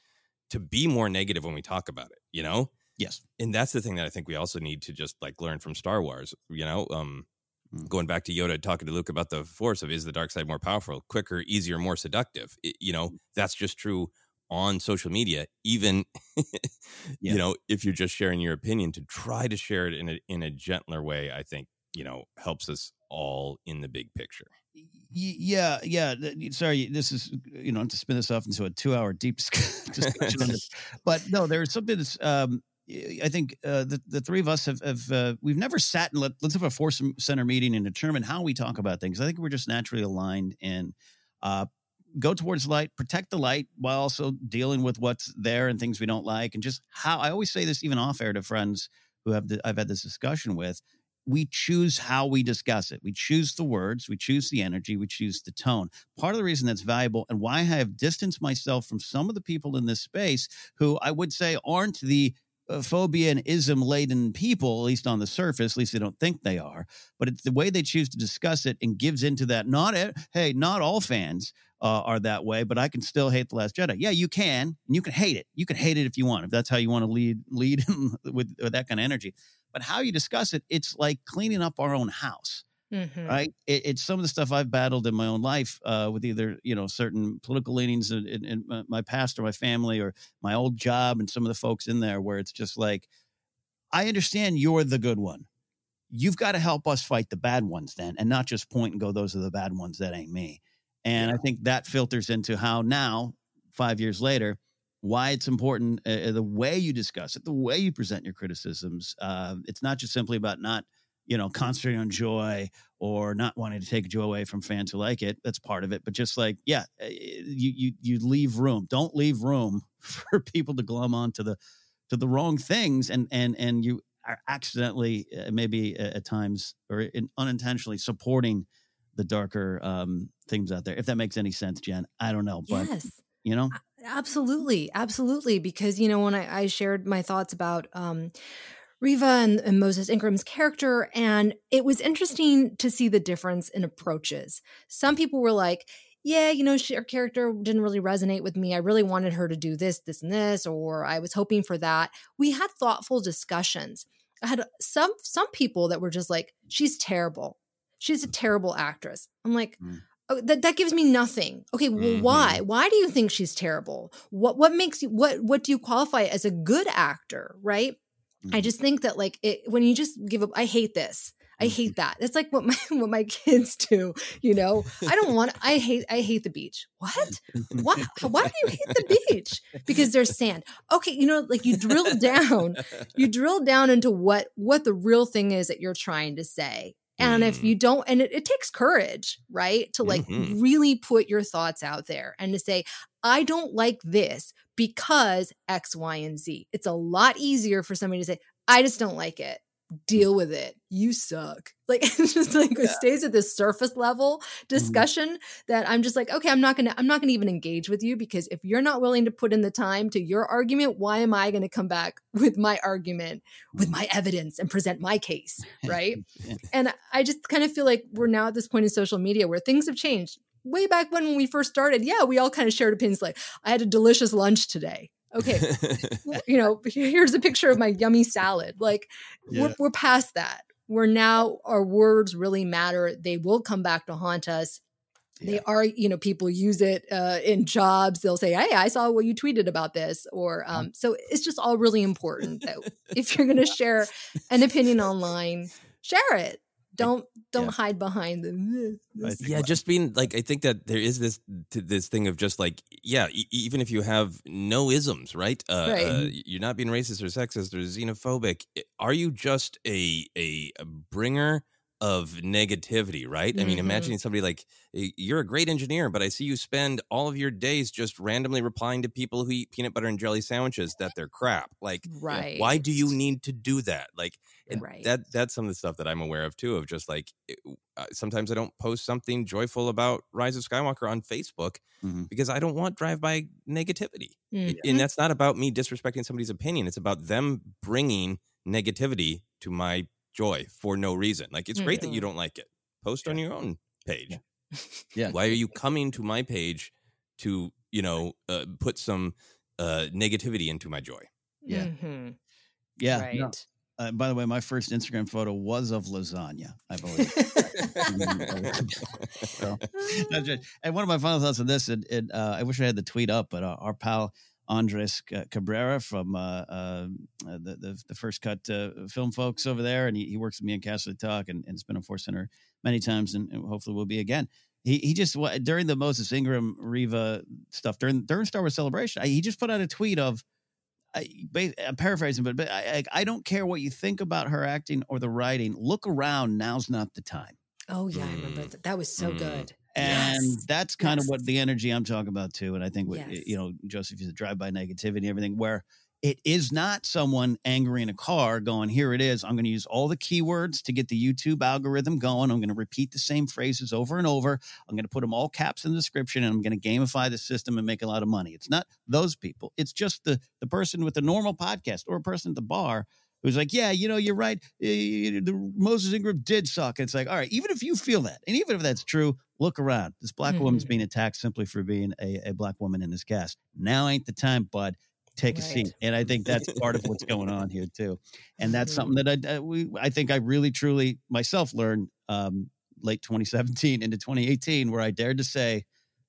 S6: to be more negative when we talk about it, you know?
S5: Yes.
S6: And that's the thing that I think we also need to just like learn from Star Wars, you know? Um going back to Yoda talking to Luke about the force of is the dark side more powerful, quicker, easier, more seductive. It- you know, that's just true on social media. Even
S5: Yeah.
S6: you know, if you're just sharing your opinion, to try to share it in a in a gentler way, I think you know helps us all in the big picture.
S5: Yeah, yeah. Sorry, this is you know to spin this off into a two-hour deep discussion on this, but no, there's something that's. Um, I think uh, the the three of us have, have uh, we've never sat and let, let's have a force center meeting and determine how we talk about things. I think we're just naturally aligned and uh, go towards light, protect the light while also dealing with what's there and things we don't like, and just how I always say this even off air to friends who have the, I've had this discussion with we choose how we discuss it. We choose the words, we choose the energy, we choose the tone. Part of the reason that's valuable and why I have distanced myself from some of the people in this space who I would say aren't the uh, phobia and ism laden people, at least on the surface, at least they don't think they are. But it's the way they choose to discuss it and gives into that. Not, hey, not all fans uh, are that way, but I can still hate The Last Jedi. Yeah, you can. And you can hate it. You can hate it if you want, if that's how you want to lead, lead with, with that kind of energy but how you discuss it, it's like cleaning up our own house,
S7: Mhm.
S5: right? It, it's some of the stuff I've battled in my own life uh, with either you know certain political leanings in, in, in my- my past or my family or my old job and some of the folks in there where it's just like, I understand you're the good one. You've got to help us fight the bad ones then, and not just point and go, those are the bad ones. That ain't me. And I think that filters into how now, five years later, why it's important, uh, the way you discuss it, the way you present your criticisms. Uh, it's not just simply about not, you know, concentrating on joy or not wanting to take joy away from fans who like it. That's part of it. But just like, yeah, uh, you you you leave room. Don't leave room for people to glom onto the to the wrong things, and and and you are accidentally, uh, maybe uh, at times or in, unintentionally supporting the darker um, things out there. If that makes any sense, Jen, I don't know, but
S7: yes.
S5: you know.
S7: Absolutely, absolutely. Because you know, when I, I shared my thoughts about um, Reva and, and Moses Ingram's character, and it was interesting to see the difference in approaches. Some people were like, "Yeah, you know, she, her character didn't really resonate with me. I really wanted her to do this, this, and this, or I was hoping for that." We had thoughtful discussions. I had some some people that were just like, "She's terrible. She's a terrible actress." I'm like. Oh, that that gives me nothing. Okay, well,
S6: Mhm.
S7: why? Why do you think she's terrible? What what makes you what what do you qualify as a good actor? Right? I just think that like it, when you just give up, I hate this. I hate that. It's like what my what my kids do. You know, I don't want. I hate. I hate the beach. What? What? Why do you hate the beach? Because there's sand. Okay, you know, like you drill down. You drill down into what what the real thing is that you're trying to say. And if you don't, and it, it takes courage, right? To like
S6: Mhm.
S7: really put your thoughts out there and to say, I don't like this because X, Y, and Z. It's a lot easier for somebody to say, I just don't like it. Deal with it. You suck. Like it's just like it stays at this surface level mm-hmm. discussion that I'm just like, okay, I'm not gonna, I'm not gonna even engage with you because if you're not willing to put in the time to your argument, why am I gonna come back with my argument, with my evidence and present my case? Right. and I just kind of feel like we're now at this point in social media where things have changed. Way back when, when we first started, yeah, we all kind of shared opinions like, I had a delicious lunch today. Okay, you know, here's a picture of my yummy salad. Like,
S5: Yeah.
S7: we're, we're past that. We're now, our words really matter. They will come back to haunt us. They are, you know, people use it uh, in jobs. They'll say, "Hey, I saw what you tweeted about this," or um, so. It's just all really important that if you're going to share an opinion online, share it. Don't don't
S6: Yeah.
S7: hide behind the. this.
S6: yeah just being like i think that there is this this thing of just like yeah e- even if you have no isms right uh,
S7: Right.
S6: uh you're not being racist or sexist or xenophobic are you just a a, a bringer of negativity right i mean
S7: Mhm.
S6: imagining somebody like "Eh, you're a great engineer but i see you spend all of your days just randomly replying to people who eat peanut butter and jelly sandwiches that they're crap like
S7: Right.
S6: why do you need to do that like and
S7: Right.
S6: that that's some of the stuff that i'm aware of too of just like it- uh, sometimes i don't post something joyful about rise of skywalker on facebook
S5: Mhm.
S6: because i don't want drive-by negativity It-
S7: Mhm.
S6: and that's not about me disrespecting somebody's opinion it's about them bringing negativity to my joy for no reason like it's great that you don't like it post on your own page
S5: Yeah.
S6: why are you coming to my page to you know uh, put some uh negativity into my joy
S5: Yeah. Yeah,
S7: Right.
S5: no. Uh, by the way, my first Instagram photo was of lasagna, I believe. so, and one of my final thoughts on this, and, and uh, I wish I had the tweet up, but our, our pal Andres Cabrera from uh, uh, the, the, the first cut uh, film folks over there, and he, he, works with me in Castle Talk, and, and has been a Force Center many times, and, and hopefully will be again. He, he just during the Moses Ingram Reva stuff during during Star Wars Celebration, he just put out a tweet of I, am paraphrasing, but, but I, I, don't care what you think about her acting or the writing. Look around. Now's not the time.
S7: Oh yeah, mm. I remember that. That was so mm. good.
S5: And yes. that's kind yes. of what the energy I'm talking about too. And I think what yes. you know, Joseph is a drive by negativity and everything where it is not someone angry in a car going, here it is. I'm going to use all the keywords to get the YouTube algorithm going. I'm going to repeat the same phrases over and over. I'm going to put them all caps in the description and I'm going to gamify the system and make a lot of money. It's not those people. It's just the, the person with the normal podcast or a person at the bar who's like, yeah, you know, you're right. The Moses Ingram did suck. And it's like, all right, even if you feel that, and even if that's true, look around. This black mm-hmm. woman's being attacked simply for being a, a black woman in this cast. Now ain't the time, bud take right. a seat. And I think that's part of what's going on here too. And that's mm-hmm. something that I we I think I really truly myself learned um, late 2017 into 2018, where I dared to say,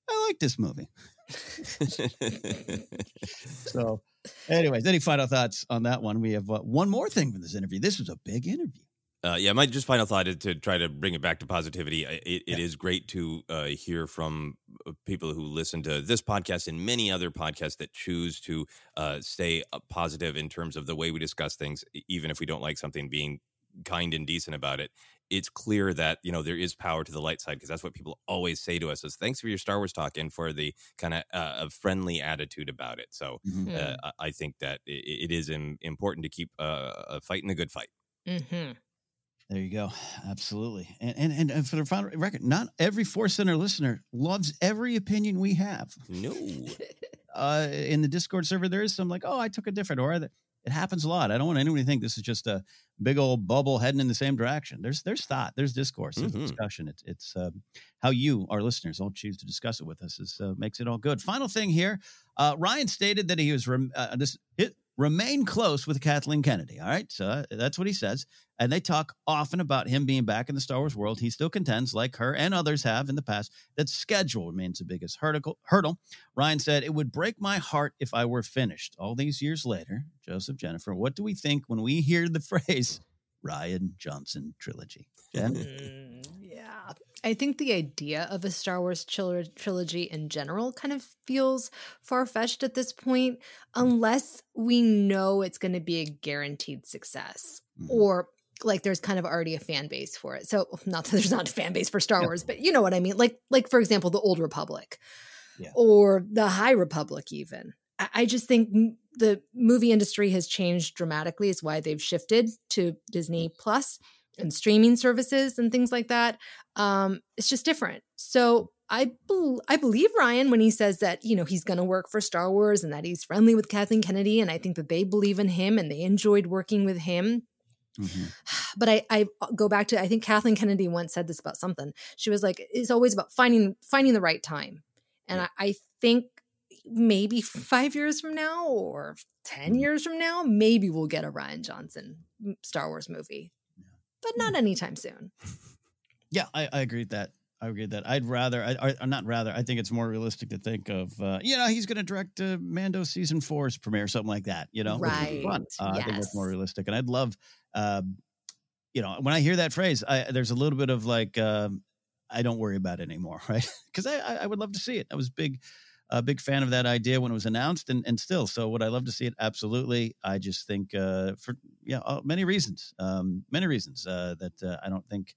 S5: I like this movie. so, anyways, any final thoughts on that one? We have uh, one more thing from this interview. This was a big interview.
S6: Uh, yeah, my just final thought is to try to bring it back to positivity. It, it yeah. is great to uh, hear from uh, people who listen to this podcast and many other podcasts that choose to uh, stay uh, positive in terms of the way we discuss things, even if we don't like something, being kind and decent about it. It's clear that you know there is power to the light side because that's what people always say to us: "Is thanks for your Star Wars talk and for the kind of uh, friendly attitude about it." So mm-hmm. Hmm. I think that it, it is important to keep fighting a good fight.
S7: Mm-hmm.
S5: There you go. Absolutely. And, and and for the final record, not every Force Center listener loves every opinion we have.
S6: No.
S5: uh, in the Discord server, there is some like, oh, I took a different, or it happens a lot. I don't want anyone to think this is just a big old bubble heading in the same direction. There's there's thought, there's discourse, there's mm-hmm. discussion. It's it's um, how you, our listeners, all choose to discuss it with us is uh, makes it all good. Final thing here, uh, Rian stated that he was rem- uh, this. It, remain close with Kathleen Kennedy. All right. So uh, that's what he says. And they talk often about him being back in the Star Wars world. He still contends, like her and others have in the past, that schedule remains the biggest hurdle. Rian said, It would break my heart if I were finished. All these years later, Joseph, Jennifer, what do we think when we hear the phrase Rian Johnson trilogy? Jen?
S7: Mm, yeah. I think the idea of a Star Wars trilogy in general kind of feels far fetched at this point, unless we know it's going to be a guaranteed success mm-hmm. or like there's kind of already a fan base for it. So not that there's not a fan base for Star Wars, but you know what I mean. Like like for example, the Old Republic yeah. or the High Republic even. I, I just think the movie industry has changed dramatically. Is why they've shifted to Disney Plus and streaming services and things like that. Um, it's just different. So I be- I believe Rian when he says that you know he's going to work for Star Wars and that he's friendly with Kathleen Kennedy, and I think that they believe in him and they enjoyed working with him. Mm-hmm. But I, I go back to I think Kathleen Kennedy once said this about something. She was like, "It's always about finding finding the right time," and yeah. I, I think maybe five years from now or 10 mm-hmm. years from now, maybe we'll get a Rian Johnson Star Wars movie but not anytime soon.
S5: Yeah, I, I agree with that. I agree with that. I'd rather, I, I not rather. I think it's more realistic to think of, uh, you know, he's going to direct uh, Mando season four's premiere, something like that. You know,
S7: right? Uh,
S5: yes. I think that's more realistic, and I'd love, uh, you know, when I hear that phrase, I, there's a little bit of like, um, I don't worry about it anymore, right? Because I, I would love to see it. I was big a big fan of that idea when it was announced, and, and still. So would I love to see it? Absolutely. I just think uh, for yeah, uh, many reasons, um, many reasons uh, that uh, I don't think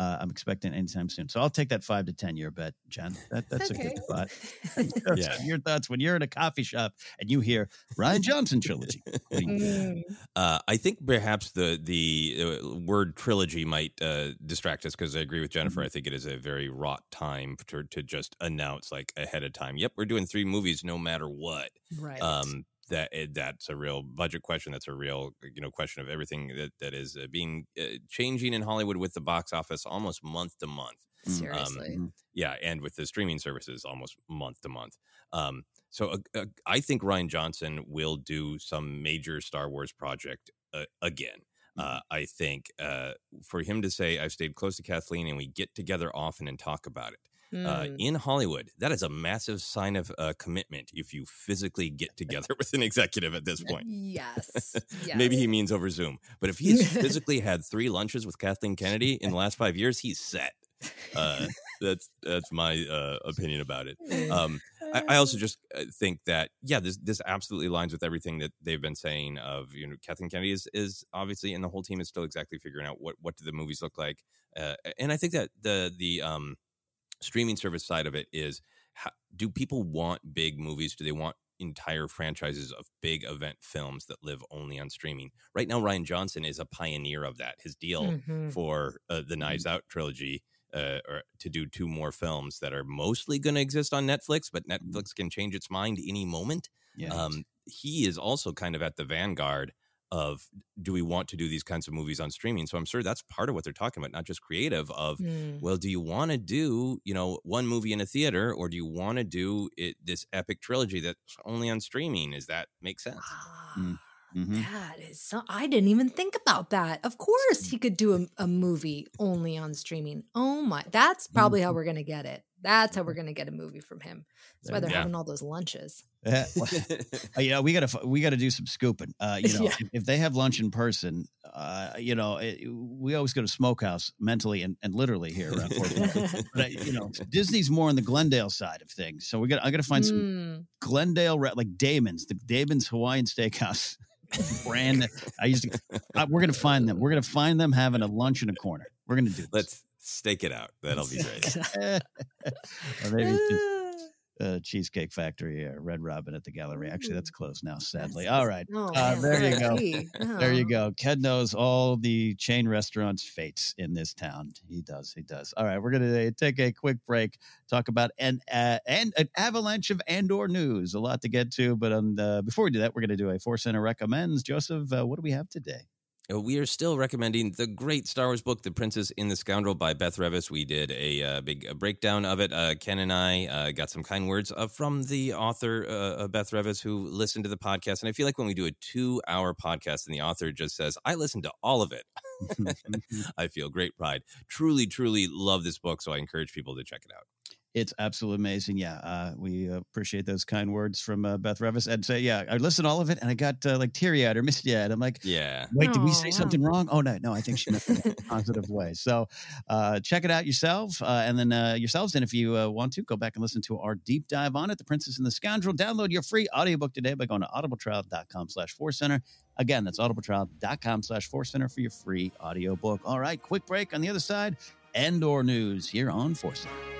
S5: uh, I'm expecting anytime soon. So I'll take that five to ten year bet, Jen. That, that's okay. a good thought. yeah. Your thoughts when you're in a coffee shop and you hear Rian Johnson trilogy.
S6: Mm. uh, I think perhaps the the uh, word trilogy might uh, distract us because I agree with Jennifer. Mm-hmm. I think it is a very wrought time to to just announce like ahead of time. Yep, we're doing three movies no matter what.
S7: Right. Um,
S6: that eh, that's a real budget question. That's a real you know question of everything that that is uh, being uh, changing in Hollywood with the box office almost month to month.
S7: Mm. Seriously, um,
S6: yeah, and with the streaming services almost month to month. Um, so uh, uh, I think Rian Johnson will do some major Star Wars project uh, again. Uh, I think uh, for him to say, I've stayed close to Kathleen and we get together often and talk about it. Uh,
S7: Mm.
S6: in Hollywood, that is a massive sign of uh, commitment if you physically get together with an executive at this point.
S7: Yes.
S6: Maybe he means over Zoom. But if he's physically had three lunches with Kathleen Kennedy in the last five years, he's set. Uh, that's that's my uh, opinion about it. Um, I, I also just uh, think that yeah, this this absolutely aligns with everything that they've been saying. Of you know, Kathleen Kennedy is is obviously, and the whole team is still exactly figuring out what what do the movies look like. Uh, and I think that the the um, streaming service side of it is how, do people want big movies? Do they want entire franchises of big event films that live only on streaming? Right now, Rian Johnson is a pioneer of that. His deal
S7: Mhm.
S6: for uh, the Knives Out trilogy. Uh, or to do two more films that are mostly going to exist on Netflix, but Netflix can change its mind any moment.
S5: Yeah.
S6: Um, he is also kind of at the vanguard of do we want to do these kinds of movies on streaming? So I'm sure that's part of what they're talking about, not just creative. Of
S7: Mm.
S6: well, do you want to do you know one movie in a theater, or do you want to do it this epic trilogy that's only on streaming? Does that make sense?
S5: Mm. Mhm.
S7: That is so, I didn't even think about that. Of course, he could do a, a movie only on streaming. Oh my, that's probably how we're going to get it. That's how we're going to get a movie from him. That's why they're
S6: Yeah.
S7: having all those lunches.
S5: Yeah, well, uh, you know, we gotta we gotta do some scooping. Uh, you know,
S7: Yeah.
S5: if, if they have lunch in person, uh, you know, it, we always go to Smokehouse mentally and, and literally here around Fort but you know, Disney's more on the Glendale side of things, so we got I got to find some
S7: Mm.
S5: Glendale like Damon's, the Damon's Hawaiian Steakhouse brand. I used to. I, we're gonna find them. We're gonna find them having a lunch in a corner. We're gonna do. This.
S6: Let's stake it out. That'll be great.
S5: or maybe it's just uh, Cheesecake Factory or Red Robin at the Gallery. Actually, that's closed now, sadly. All right.
S7: Oh,
S5: Uh, there you go.
S7: tea.
S5: There you
S7: Oh.
S5: go. Ken knows all the chain restaurants' fates in this town. He does. He does. All right, we're gonna take a quick break. Talk about an uh, and an avalanche of Andor news. A lot to get to, but um, uh, before we do that, we're gonna do a Force Center recommends. Joseph, uh, what do we have today?
S6: Uh, We are still recommending the great Star Wars book, The Princess in the Scoundrel by Beth Revis. We did a uh, big uh, breakdown of it. Uh, Ken and I uh, got some kind words uh, from the author, uh, Beth Revis, who listened to the podcast. And I feel like when we do a two hour podcast and the author just says, I listened to all of it, I feel great pride. Truly, truly love this book. So I encourage people to check it out.
S5: It's absolutely amazing. Yeah, uh, we uh, appreciate those kind words from uh, Beth Revis. And say, yeah, I listened to all of it, and I got uh, like teary eyed or misty eyed. I'm like,
S6: Yeah.
S5: Wait, did we
S7: Oh,
S5: say
S7: wow.
S5: something wrong? Oh no, no, I think she meant it in a positive way. So uh, check it out yourself, uh, and then uh, yourselves. And if you uh, want to, go back and listen to our deep dive on it, "The Princess and the Scoundrel." Download your free audiobook today by going to audibletrial.com/slash Force Center. Again, that's audibletrial.com/slash Force Center for your free audiobook. All right, quick break on the other side. Andor news here on Force Center.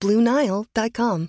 S8: BlueNile.com.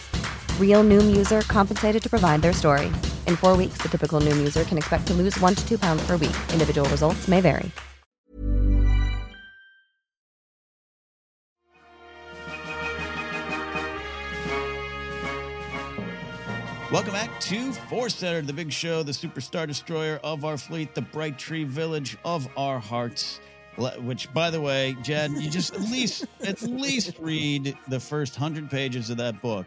S3: Real Noom user compensated to provide their story. In four weeks, the typical Noom user can expect to lose one to two pounds per week. Individual results may vary.
S5: Welcome back to Force Center, the big show, the superstar destroyer of our fleet, the bright tree village of our hearts. Which, by the way, Jed, you just at least at least read the first hundred pages of that book.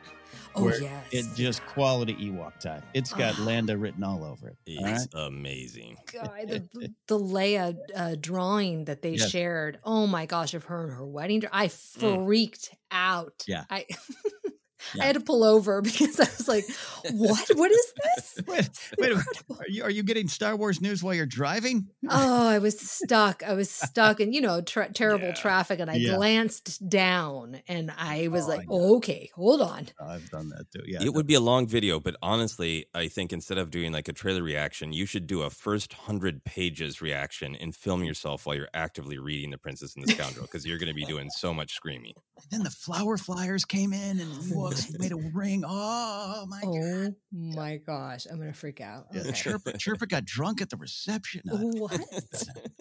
S7: Oh,
S5: where
S7: yes.
S5: It just quality Ewok time. It's got
S7: Ah.
S5: Landa written all over it. all
S6: It's
S5: right?
S6: amazing.
S7: God, the, the Leia uh, drawing that they
S5: Yes.
S7: shared. Oh my gosh, of her and her wedding. dr- I freaked out.
S5: Yeah.
S7: I
S5: Yeah.
S7: I had to pull over because I was like, "What? What is this?"
S5: Wait, wait. Are you, are you getting Star Wars news while you're driving?
S7: Oh, I was stuck. I was stuck in, you know, tra- terrible
S6: Yeah.
S7: traffic. And I
S5: Yeah.
S7: glanced down and I was
S5: Oh, I
S7: like, okay, hold on.
S5: I've done that too. Yeah.
S6: It would be a long video, but honestly, I think instead of doing like a trailer reaction, you should do a first hundred pages reaction and film yourself while you're actively reading The Princess and the Scoundrel because you're going to be doing so much screaming.
S5: And then the flower flyers came in and Ewoks made a ring. Oh my god.
S7: Oh my gosh. I'm to freak out.
S5: Yeah,
S7: Okay.
S5: Chirpa, Chirpa got drunk at the reception.
S7: What?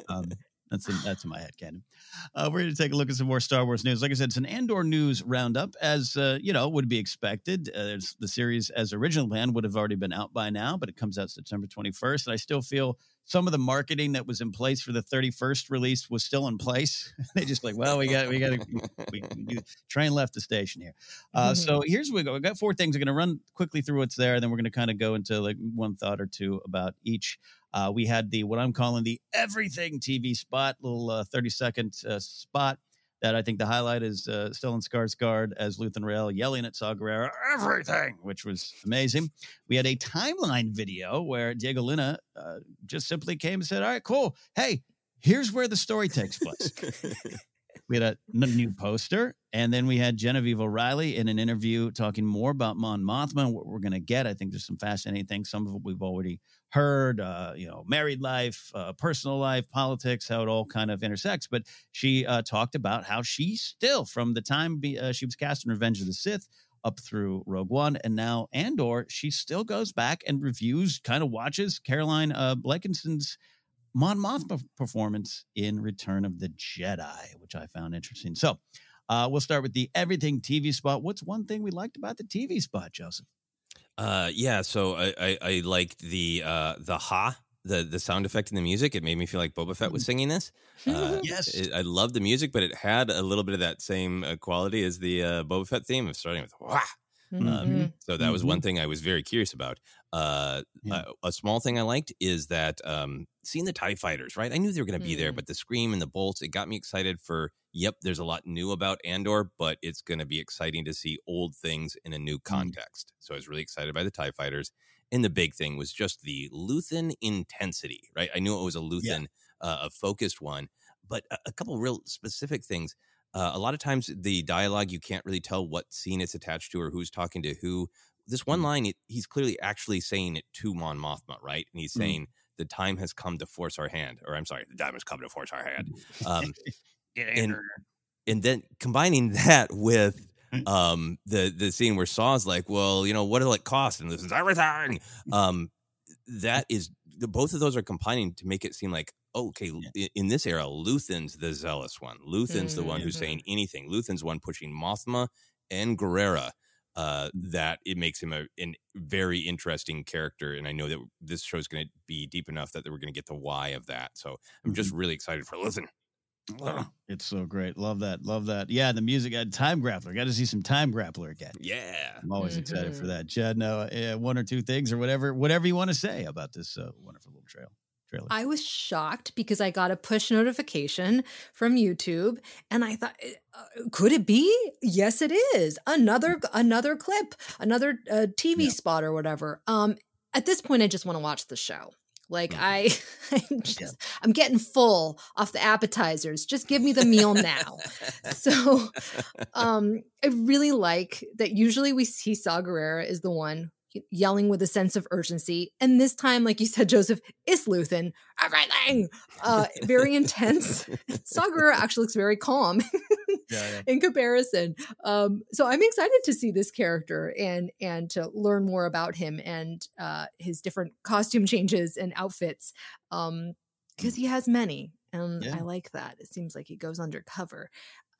S5: um, that's in, that's in my head canon. Uh, we're going to take a look at some more Star Wars news. Like I said, it's an Andor news roundup, as uh, you know would be expected. Uh, the series, as originally planned, would have already been out by now, but it comes out September 21st, and I still feel some of the marketing that was in place for the 31st release was still in place. they just like, well, we got we got to we, we, train left the station here. Uh, so here's we go. We got four things. I'm going to run quickly through what's there, and then we're going to kind of go into like one thought or two about each. Uh, we had the what I'm calling the everything TV spot, little uh, 30 second uh, spot that I think the highlight is uh, Stellan Skarsgård as Luthen Rael yelling at Saw Gerrera, everything, which was amazing. We had a timeline video where Diego Luna uh, just simply came and said, "All right, cool. Hey, here's where the story takes place." we had a new poster, and then we had Genevieve O'Reilly in an interview talking more about Mon Mothma, what we're going to get. I think there's some fascinating things. Some of it we've already heard, uh, you know, married life, uh, personal life, politics, how it all kind of intersects. But she uh, talked about how she still, from the time be, uh, she was cast in Revenge of the Sith up through Rogue One and now Andor, she still goes back and reviews, kind of watches Caroline uh, Blakiston's Mon Mothma performance in Return of the Jedi, which I found interesting. So uh, we'll start with the everything TV spot. What's one thing we liked about the TV spot, Joseph?
S6: Uh, yeah. So I, I, I liked the uh, the ha the the sound effect in the music. It made me feel like Boba Fett was singing this. Uh,
S5: Yes.
S6: it, I love the music, but it had a little bit of that same uh, quality as the uh, Boba Fett theme of starting with wah.
S7: Mm-hmm.
S6: Um, so that was one thing I was very curious about. Uh,
S5: Yeah.
S6: uh, a small thing I liked is that um, seeing the Tie Fighters. Right, I knew they were going to be there,
S7: Mm.
S6: but the scream and the bolts it got me excited for. Yep, there's a lot new about Andor, but it's going to be exciting to see old things in a new context. So I was really excited by the Tie Fighters. And the big thing was just the Luthen intensity. Right, I knew it was a Luthen, uh, a focused one, but a, a couple real specific things. Uh, a lot of times, the dialogue you can't really tell what scene it's attached to or who's talking to who. This one line, it, he's clearly actually saying it to Mon Mothma, right? And he's
S5: Mm.
S6: saying, "The time has come to force our hand," or I'm sorry, "The time has come to force our hand." Um, and and then combining that with um, the the scene where Saw's like, "Well, you know, what'll it cost?" and this is everything. Um, that is the both of those are combining to make it seem like okay, in, in this era, Luthen's the zealous one. Luthen's the one who's
S7: Mm-hmm.
S6: saying anything. Luthen's one pushing Mothma and Gerrera. Uh, that it makes him a an very interesting character, and I know that this show is going to be deep enough that we're going to get the why of that. So I'm just really excited for Luthen.
S5: Oh, it's so great. Love that. Love that. Yeah, the music. Uh, time Grappler. Got to see some Time Grappler again.
S6: Yeah,
S5: I'm always excited
S7: Mm-hmm.
S5: for that. Jed, no, uh, one or two things or whatever, whatever you want to say about this uh, wonderful little trail
S7: I was shocked because I got a push notification from YouTube and I thought uh, could it be? Yes it is. Another another clip, another uh, TV spot or whatever. Um at this point I just want to watch the show. Like I I'm, just, I'm getting full off the appetizers. Just give me the meal now. so um I really like that usually we see Saw Gerrera is the one yelling with a sense of urgency. And this time, like you said, Joseph, it's Luthen. Everything. Uh, very intense. Saw Gerrera actually looks very calm in comparison. Um, so I'm excited to see this character and and to learn more about him and uh, his different costume changes and outfits. Um, because he has many. And
S5: Yeah.
S7: I like that. It seems like he goes undercover.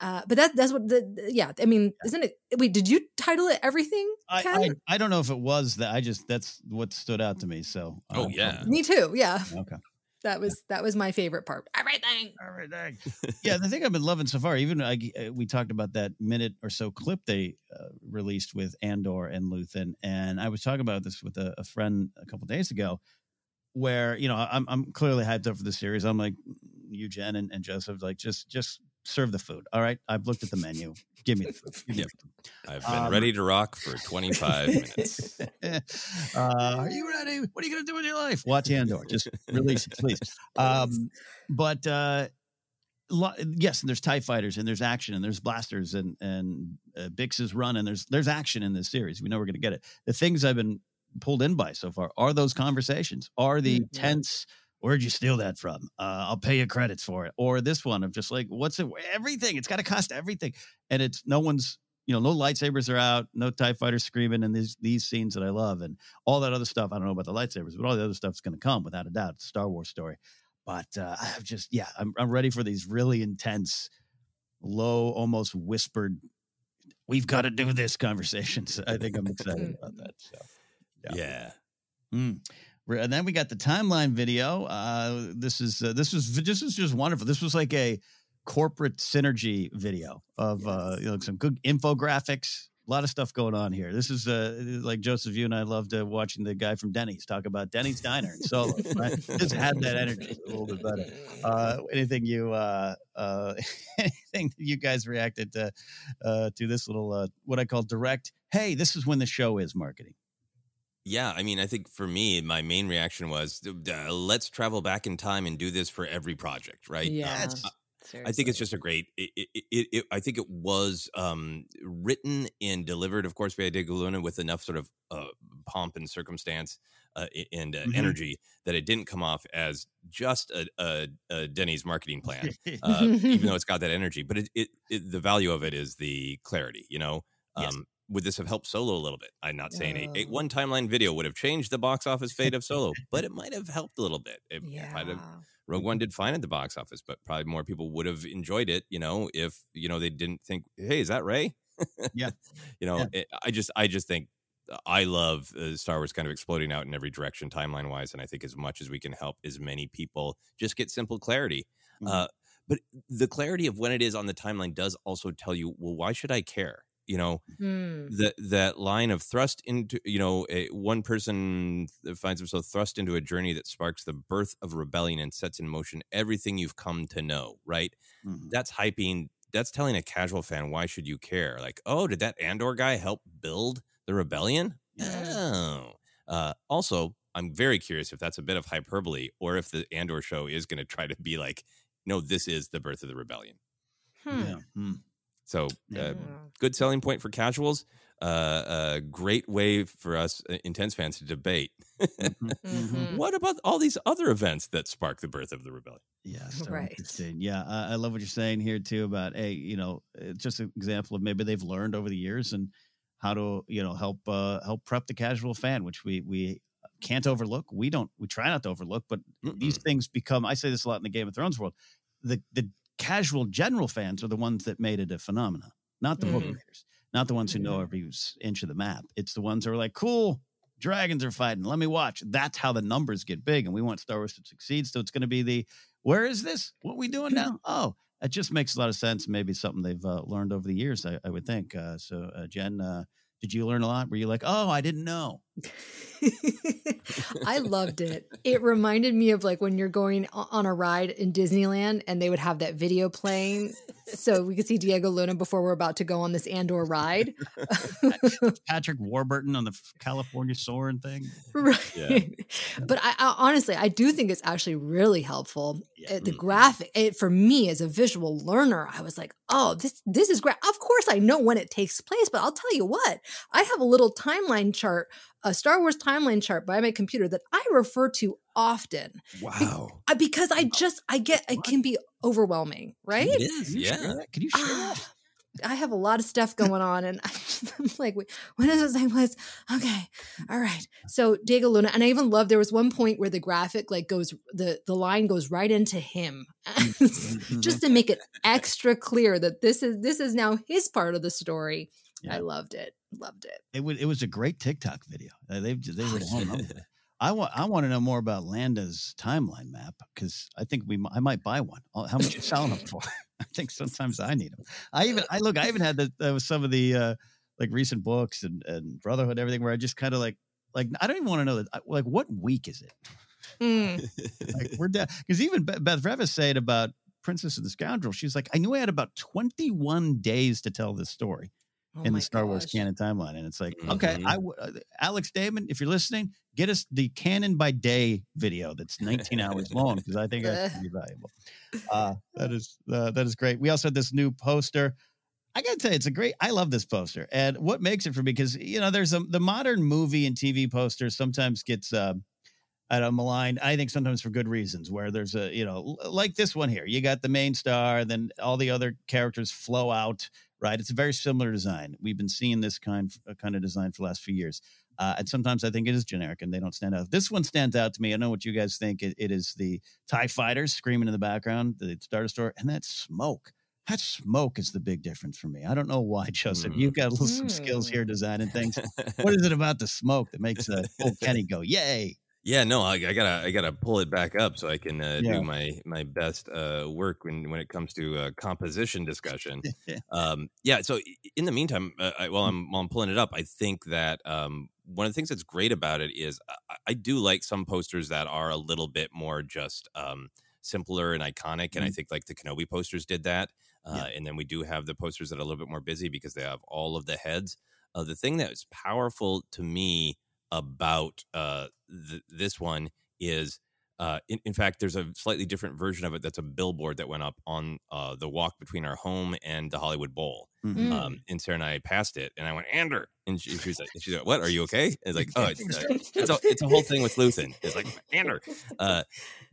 S7: Uh, but that that's what the, the- yeah, I mean, isn't it wait, did you title it everything?
S5: I,
S7: Ken?
S5: I I don't know if it was that. I just that's what stood out to me. So
S6: Oh,
S5: uh,
S6: yeah.
S7: Me too. Yeah.
S5: Okay.
S7: That was that was my favorite part. Everything.
S5: Everything. yeah, the thing I've been loving so far, even I, uh, we talked about that minute or so clip they uh, released with Andor and Luthen, and I was talking about this with a, a friend a couple days ago, where you know I'm I'm clearly hyped up for the series. I'm like you, Jen, and, and Joseph, like just just serve the food. All right, I've looked at the menu. Give me the food.
S6: Yep. I've been
S5: Um,
S6: ready to rock for 25 minutes.
S5: uh, are you ready? What are you going to do with your life? Watch Andor. Just release it, please. Um, but uh, lo- yes, and there's Tie fighters, and there's action, and there's blasters, and and uh, Bix's run, and there's there's action in this series. We know we're going to get it. The things I've been pulled in by so far are those conversations, are the
S7: Mhm.
S5: tense. Where'd you steal that from? Uh, I'll pay you credits for it. Or this one of just like, what's it? Everything. It's got to cost everything, and it's no one's you know, no lightsabers are out, no TIE fighters screaming, and these these scenes that I love, and all that other stuff. I don't know about the lightsabers, but all the other stuff's going to come without a doubt. It's a Star Wars story, but uh, I've just yeah, I'm I'm ready for these really intense, low, almost whispered. We've got to do this conversations. I think I'm excited about that. So
S6: Yeah.
S5: Mm. And then we got the timeline video. Uh, this is uh, this was this was just wonderful. This was like a corporate synergy video of uh, you know some good infographics. A lot of stuff going on here. This is uh, like Joseph, you and I loved uh, watching the guy from Denny's talk about Denny's Diner and Solo. Right? This had that energy a little bit better. Uh, anything you uh, uh, anything you guys reacted to uh, to this little uh, what I call direct? Hey, this is when the show is marketing.
S6: Yeah, I mean, I think for me, my main reaction was, uh, let's travel back in time and do this for every project, right?
S7: Yeah.
S6: Uh, I think it's just a great. It, it, it, it, I think it was um, written and delivered, of course, by Diego Luna with enough sort of uh, pomp and circumstance uh, and uh,
S5: Mhm.
S6: energy that it didn't come off as just a, a, a Denny's marketing plan, uh, even though it's got that energy. But it, it, it, the value of it is the clarity. You know, um,
S5: Yes.
S6: Would this have helped Solo a little bit? I'm not saying a, a one timeline video would have changed the box office fate of Solo, but it might have helped a little bit. It, it might have
S7: Yeah.
S6: Rogue One did fine at the box office, but probably more people would have enjoyed it, you know, if you know they didn't think, "Hey, is that Rey?"
S5: Yeah.
S6: you know,
S5: Yeah.
S6: it, I just, I just think I love uh, Star Wars kind of exploding out in every direction timeline wise, and I think as much as we can help as many people just get simple clarity.
S5: Mhm.
S6: Uh, but the clarity of when it is on the timeline does also tell you, well, why should I care? You know,
S7: Hmm.
S6: that that line of thrust into you know a, one person finds himself thrust into a journey that sparks the birth of rebellion and sets in motion everything you've come to know right
S5: Mhm.
S6: that's hyping that's telling a casual fan why should you care like oh did that andor guy help build the rebellion oh uh, also i'm very curious if that's a bit of hyperbole or if the andor show is going to try to be like no this is the birth of the rebellion
S7: Hmm.
S5: Yeah. Hmm.
S6: So, uh, good selling point for casuals. Uh, a great way for us uh, intense fans to debate.
S5: Mm-hmm.
S7: Mm-hmm.
S6: What about all these other events that spark the birth of the rebellion?
S5: Yeah,
S7: Right.
S5: Yeah, I, I love what you're saying here too about hey, you know, it's just an example of maybe they've learned over the years and how to you know help uh, help prep the casual fan, which we we can't overlook. We don't we try not to overlook, but these things become. I say this a lot in the Game of Thrones world. The the casual general fans are the ones that made it a phenomenon, not the book
S7: Mhm.
S5: readers, not the ones who know every inch of the map. It's the ones who are like, cool, dragons are fighting. Let me watch. That's how the numbers get big, and we want Star Wars to succeed. So it's going to be the where is this? What we doing now? Oh, it just makes a lot of sense. Maybe something they've uh, learned over the years. I, I would think. Uh, so, uh, Jen, uh, did you learn a lot? Were you like, oh, I didn't know?
S7: I loved it. It reminded me of like when you're going on a ride in Disneyland and they would have that video playing so we could see Diego Luna before we're about to go on this Andor ride.
S5: Patrick Warburton on the California Soaring thing.
S7: Right. But I, I honestly, I do think it's actually really helpful.
S5: Mm.
S7: The graphic, it, for me as a visual learner, I was like, oh, this this is great. Of course, I know when it takes place, but I'll tell you what, I have a little timeline chart, a Star Wars timeline chart by my computer that I refer to often.
S6: Wow.
S7: I- because I just I get it can be overwhelming, right?
S6: It is,
S5: Can you share
S6: yeah.
S5: Can you ah, share that?
S7: Ah, I have a lot of stuff going on, and I, am like, "Wait, when is this take place? Okay, mm. all right. So Diego Luna, and I even love there was one point where the graphic like goes the the line goes right into him, mm-hmm. just to make it extra clear that this is this is now his part of the story. I loved it, loved it.
S5: It was it was a great TikTok video. Uh, they they
S7: Oh,
S5: were the home run. I want I want to know more about Landa's timeline map because I think we I might buy one. How much are you selling them for? I think sometimes I need them. I even I look I even had the, uh, some of the uh, like recent books and, and Brotherhood and everything where I just kind of like like I don't even want to know that like what week is it? like we're down because even Beth Beth Revis said about Princess and the Scoundrel. She's like I knew I had about twenty one days to tell this story
S7: Oh
S5: in the Star Wars canon timeline. And it's like, okay,
S6: Mhm.
S5: I w- uh, Alex Damon, if you're listening, get us the canon by day video that's 19 hours long because I think that's be valuable. Uh, that is uh, that is great. We also had this new poster. I gotta tell you, it's a great. I love this poster, and what makes it for me because you know there's a the modern movie and TV poster sometimes gets. Uh, I don't maligned. I think sometimes for good reasons, where there's a, you know, like this one here. You got the main star, then all the other characters flow out, right? It's a very similar design. We've been seeing this kind uh, kind of design for the last few years. Uh, and sometimes I think it is generic and they don't stand out. This one stands out to me. I know what you guys think. It, it is the TIE fighters screaming in the background, the Star Destroyer, and that smoke. That smoke is the big difference for me. I don't know why, Joseph. You've got a little, some skills here designing things. what is it about the smoke that makes uh, old Kenny go, yay?
S6: Yeah, no, I, I gotta I gotta pull it back up so I can uh,
S5: Yeah.
S6: do my my best uh, work when when it comes to uh, composition discussion. um, yeah, so in the meantime, uh, I, while I'm while I'm pulling it up, I think that um, one of the things that's great about it is I, I do like some posters that are a little bit more just um, simpler and iconic, and I
S5: Mhm.
S6: think like the Kenobi posters did that. Uh,
S5: Yeah.
S6: And then we do have the posters that are a little bit more busy because they have all of the heads. Uh, the thing that is powerful to me about uh, th- this one is, uh, in, in fact, there's a slightly different version of it that's a billboard that went up on uh, the walk between our home and the Hollywood Bowl.
S5: Mhm.
S6: Um, and Sarah and I passed it, and I went, Andor. And she, she was like, she's like, what? Are you okay? It's like, oh, it's, uh, it's, a, it's a whole thing with Luthen. It's like, Andor. Uh,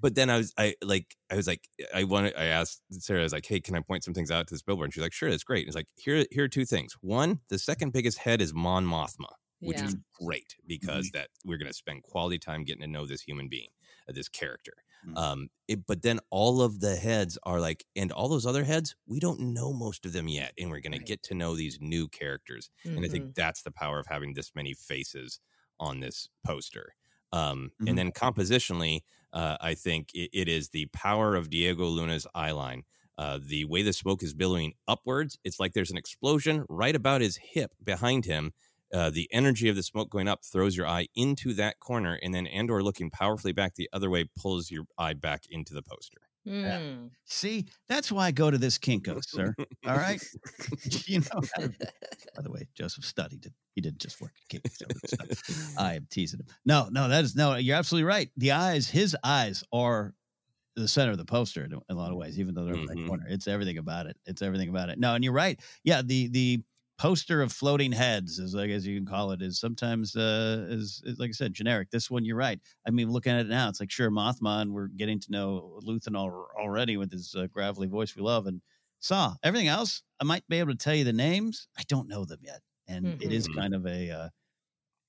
S6: but then I was, I like, I was like, I wanted, I asked Sarah, I was like, hey, can I point some things out to this billboard? And she's like, sure, that's great. And it's like, here, here are two things. One, the second biggest head is Mon Mothma, which
S7: Yeah.
S6: is great because that we're going to spend quality time getting to know this human being, uh, this character.
S5: Mhm.
S6: Um, it, but then all of the heads are like, and all those other heads, we don't know most of them yet, and we're going to get to know these new characters. And I think that's the power of having this many faces on this poster. Um. And then compositionally, uh, I think it, it is the power of Diego Luna's eye line. Uh, the way the smoke is billowing upwards, it's like there's an explosion right about his hip behind him. Uh, the energy of the smoke going up throws your eye into that corner, and then Andor looking powerfully back the other way pulls your eye back into the poster.
S7: Mm.
S5: See, that's why I go to this Kinko's, sir. All right. you know, by the way, Joseph studied it. He didn't just work at Kinko's. I am teasing him. No, no, that is no, you're absolutely right. The eyes, his eyes are the center of the poster in a lot of ways, even though they're in
S6: Mhm.
S5: that corner. It's everything about it. It's everything about it. No, and you're right. Yeah, the the poster of floating heads, as I guess you can call it, is sometimes uh is, is like I said, generic. This one, you're right. I mean, looking at it now, it's like sure Mothma, and we're getting to know Luthen al- already with his uh, gravelly voice we love, and Saw. Everything else, I might be able to tell you the names. I don't know them yet, and it is
S6: Mhm.
S5: kind of a uh,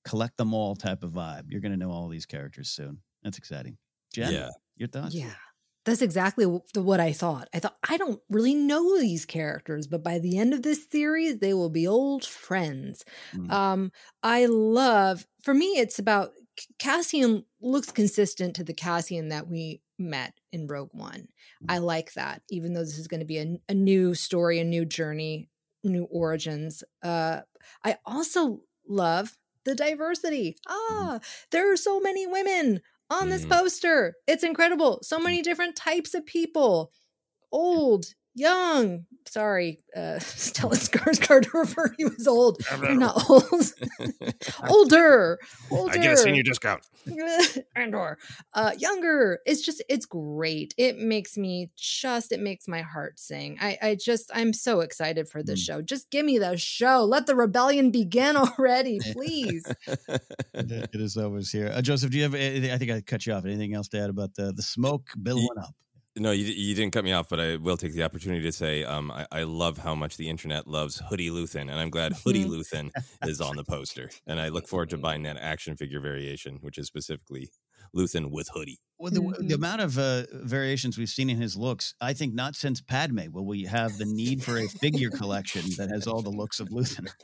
S5: collect them all type of vibe. You're going to know all these characters soon. That's exciting. Jen,
S6: Yeah.
S5: your thoughts?
S7: Yeah. That's exactly what I thought. I thought, I don't really know these characters, but by the end of this series, they will be old friends.
S5: Mm.
S7: Um, I love, for me, it's about Cassian looks consistent to the Cassian that we met in Rogue One. I like that, even though this is going to be a, a new story, a new journey, new origins. Uh, I also love the diversity. Ah, there are so many women on this
S6: Mhm.
S7: poster. It's incredible. So many different types of people. Old, young. Sorry, uh Stellan Skarsgård to refer to you as old. You're not old. Older. Older.
S6: I get a senior discount.
S7: Andor. Uh younger. It's just it's great. It makes me just it makes my heart sing. I I just I'm so excited for this show. Just give me the show. Let the rebellion begin already, please.
S5: it is always here. Uh, Joseph, do you have? anything- I think I cut you off. Anything else to add about the the smoke billowing up?
S6: No, you, you didn't cut me off, but I will take the opportunity to say um, I, I love how much the internet loves Hoodie Luthen, and I'm glad Hoodie Luthen is on the poster. And I look forward to buying that action figure variation, which is specifically Luthen with hoodie.
S5: Well, the, the amount of uh, variations we've seen in his looks, I think not since Padme will we have the need for a figure collection that has all the looks of Luthen.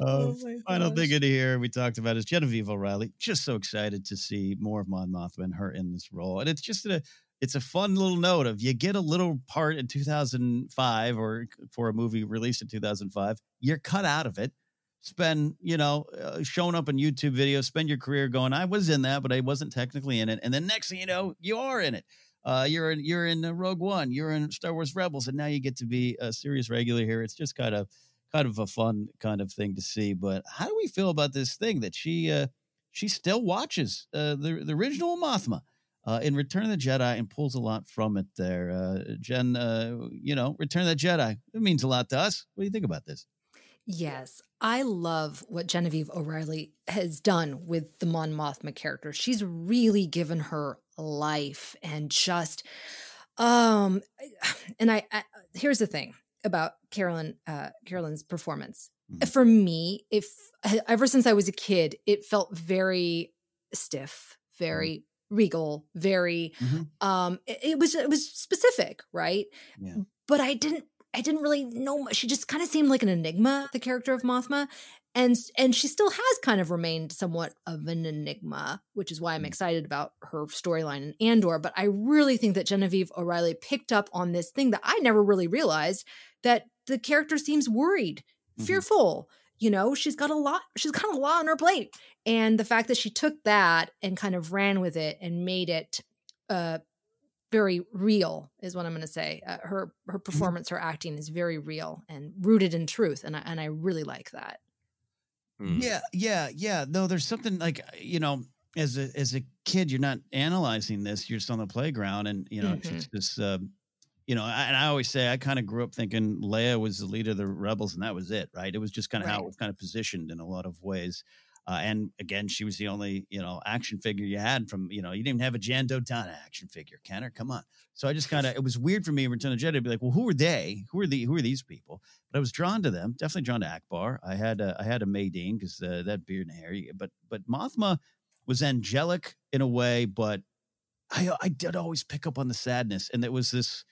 S5: Uh, final thing in here we talked about is Genevieve O'Reilly. Just so excited to see more of Mon Mothma and her in this role, and it's just a it's a fun little note of you get a little part in 2005 or for a movie released in 2005, you're cut out of it. Spend you know uh, showing up in YouTube videos, spend your career going, I was in that, but I wasn't technically in it, and then next thing you know, you are in it. Uh, you're in you're in uh, Rogue One, you're in Star Wars Rebels, and now you get to be a serious regular here. It's just kind of kind of a fun kind of thing to see. But how do we feel about this thing that she uh, she still watches uh, the the original Mothma uh, in Return of the Jedi and pulls a lot from it there? Uh, Jen, uh, you know, Return of the Jedi it means a lot to us. What do you think about this?
S7: Yes, I love what Genevieve O'Reilly has done with the Mon Mothma character. She's really given her life and just um and I, I here's the thing about Carolyn uh Carolyn's performance. For me, if ever since I was a kid, it felt very stiff, very regal, very um it, it was it was specific, right?
S5: Yeah.
S7: But I didn't I didn't really know much. She just kind of seemed like an enigma, the character of Mothma. And and she still has kind of remained somewhat of an enigma, which is why I'm excited about her storyline in Andor. But I really think that Genevieve O'Reilly picked up on this thing that I never really realized that the character seems worried, fearful. You know, she's got a lot, she's got a lot on her plate. And the fact that she took that and kind of ran with it and made it uh very real is what I'm going to say. Uh, her her performance, her acting is very real and rooted in truth, and I, and I really like that.
S5: Yeah, yeah, yeah. No, there's something like uh, you know, as a as a kid, you're not analyzing this. You're just on the playground, and you know, it's
S7: Mhm.
S5: just this. Um, you know, I- and I always say I kind of grew up thinking Leia was the leader of the rebels, and that was it, right? It was just kind of how it was kind of positioned in a lot of ways. Uh, and again, she was the only you know action figure you had from you know you didn't even have a Jan Dodonna action figure, Kenner. Come on. So I just kind of it was weird for me Return of Jedi to be like, well, who are they? Who are the who are these people? But I was drawn to them. Definitely drawn to Ackbar. I had a, I had a Madine because uh, that beard and hair. But but Mothma was angelic in a way, but I I did always pick up on the sadness, and it was this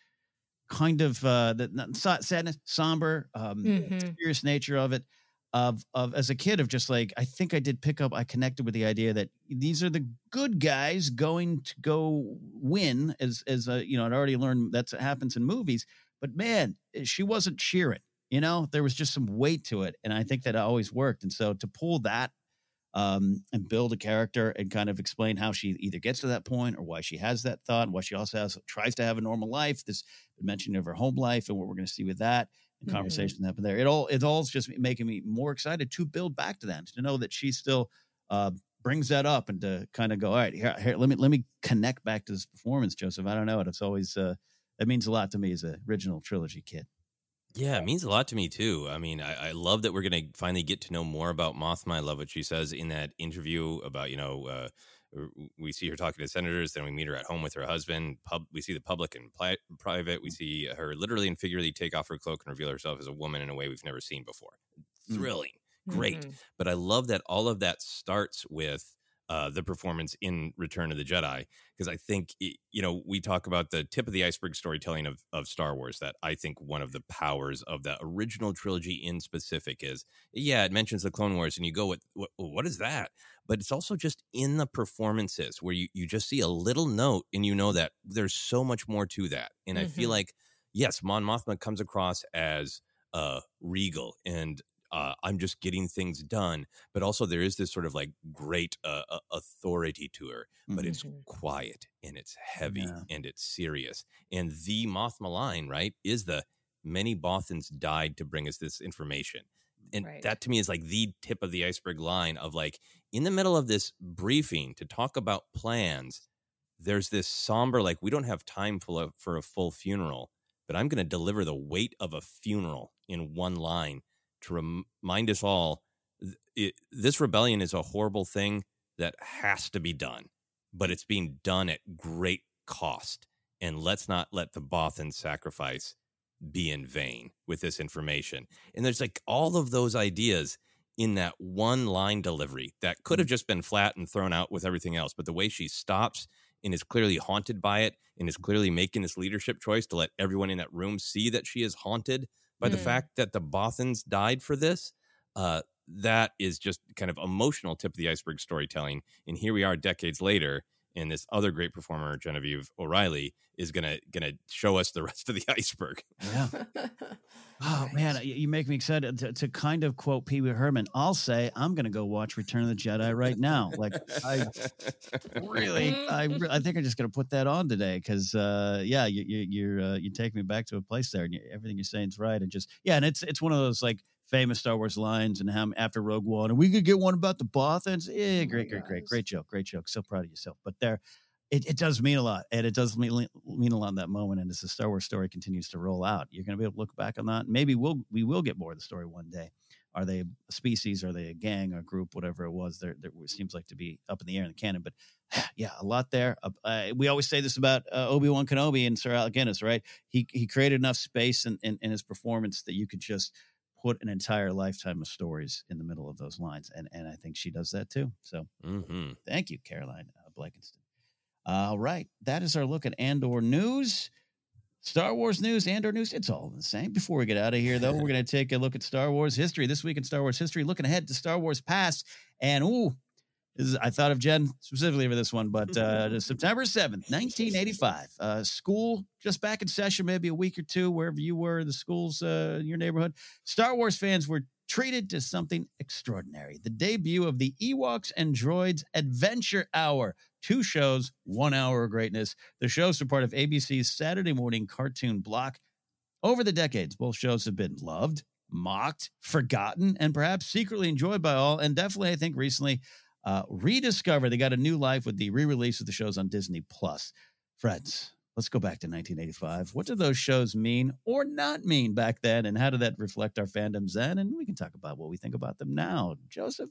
S5: kind of uh the sadness, somber, um,
S7: Mhm.
S5: serious nature of it. Of of as a kid of just like I think I did pick up. I connected with the idea that these are the good guys going to go win. As as uh, you know, I'd already learned that happens in movies. But man, eh, she wasn't cheering. You know, there was just some weight to it, and I think that always worked. And so to pull that um, and build a character and kind of explain how she either gets to that point or why she has that thought and why she also has tries to have a normal life. This mention of her home life and what we're going to see with that. Conversation that happened there. It all it all's just making me more excited to build back to that to know that she still uh, brings that up and to kind of go, all right, here, here, let me let me connect back to this performance, Joseph. I don't know it. It's always uh, that means a lot to me as a original trilogy kid.
S6: Yeah, it means a lot to me too. I mean, I, I love that we're going to finally get to know more about Mothma. I love what she says in that interview about, you know, uh, we see her talking to senators, then we meet her at home with her husband. Pub, we see the public and pli- private. We see her literally and figuratively take off her cloak and reveal herself as a woman in a way we've never seen before. Mm. Thrilling, mm. great. Mm-hmm. But I love that all of that starts with uh, the performance in Return of the Jedi because I think you know we talk about the tip of the iceberg storytelling of of Star Wars that I think one of the powers of the original trilogy in specific is yeah it mentions the Clone Wars and you go what what, what is that but it's also just in the performances where you you just see a little note and you know that there's so much more to that and mm-hmm. I feel mm-hmm. like yes Mon Mothma comes across as uh regal and uh, I'm just getting things done. But also, there is this sort of like great uh, authority to her, but mm-hmm. it's quiet and it's heavy yeah. and it's serious. And the Mothma line, right, is the many Bothans died to bring us this information. And right. that to me is like the tip of the iceberg line of like in the middle of this briefing to talk about plans, there's this somber, like, we don't have time for a, for a full funeral, but I'm going to deliver the weight of a funeral in one line to remind us all it, this rebellion is a horrible thing that has to be done, but it's being done at great cost. And let's not let the Bothan sacrifice be in vain with this information. And there's like all of those ideas in that one line delivery that could have just been flat and thrown out with everything else. But the way she stops and is clearly haunted by it and is clearly making this leadership choice to let everyone in that room see that she is haunted by mm. the fact that the Bothans died for this. Uh, that is just kind of emotional tip of the iceberg storytelling. And here we are decades later, and this other great performer, Genevieve O'Reilly, is gonna gonna show us the rest of the iceberg.
S5: Yeah. oh man, you make me excited to, to kind of quote Pee Wee Herman. I'll say I'm gonna go watch Return of the Jedi right now. Like I really, I I think I'm just gonna put that on today because uh, yeah, you, you you're uh, you take me back to a place there, and you, everything you're saying is right, and just yeah, and it's it's one of those like famous Star Wars lines and how after Rogue One, and we could get one about the Bothans. Yeah, great, great, great, great joke, great joke. So proud of yourself. But there, it, it does mean a lot, and it does mean mean a lot in that moment. And as the Star Wars story continues to roll out, you're going to be able to look back on that. Maybe we'll we will get more of the story one day. Are they a species? Are they a gang, a group, whatever it was? There, there seems like to be up in the air in the canon. But yeah, a lot there. Uh, we always say this about uh, Obi Wan Kenobi and Sir Alec Guinness, right? He he created enough space in, in, in his performance that you could just put an entire lifetime of stories in the middle of those lines. And and I think she does that too. So mm-hmm. thank you, Caroline uh, Blakiston. All right. That is our look at Andor news. Star Wars news, Andor news, it's all the same. Before we get out of here, though, we're going to take a look at Star Wars history. This week in Star Wars history, looking ahead to Star Wars past. And, ooh, is, I thought of Jen specifically for this one, but uh, September 7th, 1985. Uh, school just back in session, maybe a week or two, wherever you were, the schools uh, in your neighborhood. Star Wars fans were treated to something extraordinary the debut of the Ewoks and Droids Adventure Hour. Two shows, one hour of greatness. The shows are part of ABC's Saturday morning cartoon block. Over the decades, both shows have been loved, mocked, forgotten, and perhaps secretly enjoyed by all. And definitely, I think recently, uh, rediscovered. They got a new life with the re-release of the shows on Disney Plus. Friends, let's go back to 1985. What did those shows mean or not mean back then, and how did that reflect our fandoms then? And we can talk about what we think about them now. Joseph.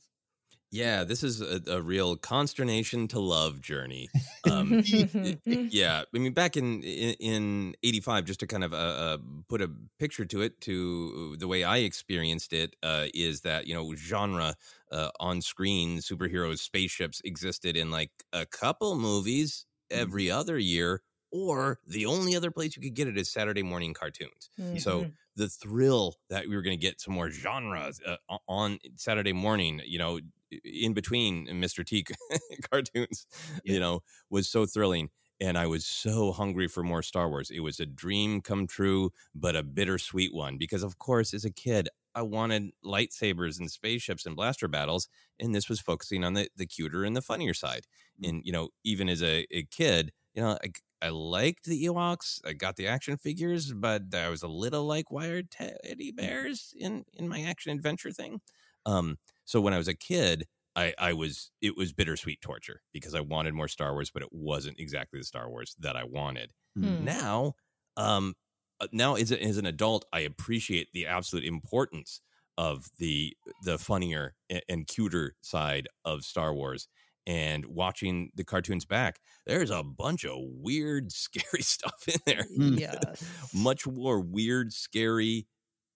S6: Yeah, this is a, a, real consternation to love journey. Um, yeah, I mean, back in in '85, just to kind of uh, uh, put a picture to it, to the way I experienced it, uh, is that you know genre uh, on screen superheroes, spaceships existed in like a couple movies mm-hmm. every other year, or the only other place you could get it is Saturday morning cartoons. Mm-hmm. So the thrill that we were going to get some more genres uh, on Saturday morning, you know, in between Mr. T cartoons, yeah. you know, was so thrilling. And I was so hungry for more Star Wars. It was a dream come true, but a bittersweet one. Because, of course, as a kid, I wanted lightsabers and spaceships and blaster battles. And this was focusing on the, the cuter and the funnier side. Mm. And, you know, even as a, a kid, you know, I, I liked the Ewoks. I got the action figures, but I was a little like wired teddy bears in, in my action adventure thing. Um, so when I was a kid, I, I was it was bittersweet torture because I wanted more Star Wars, but it wasn't exactly the Star Wars that I wanted.
S7: Hmm.
S6: Now, um, uh, now as, a, as an adult, I appreciate the absolute importance of the the funnier and, and cuter side of Star Wars. And watching the cartoons back, there's a bunch of weird, scary stuff in there.
S7: Yes.
S6: Much more weird, scary,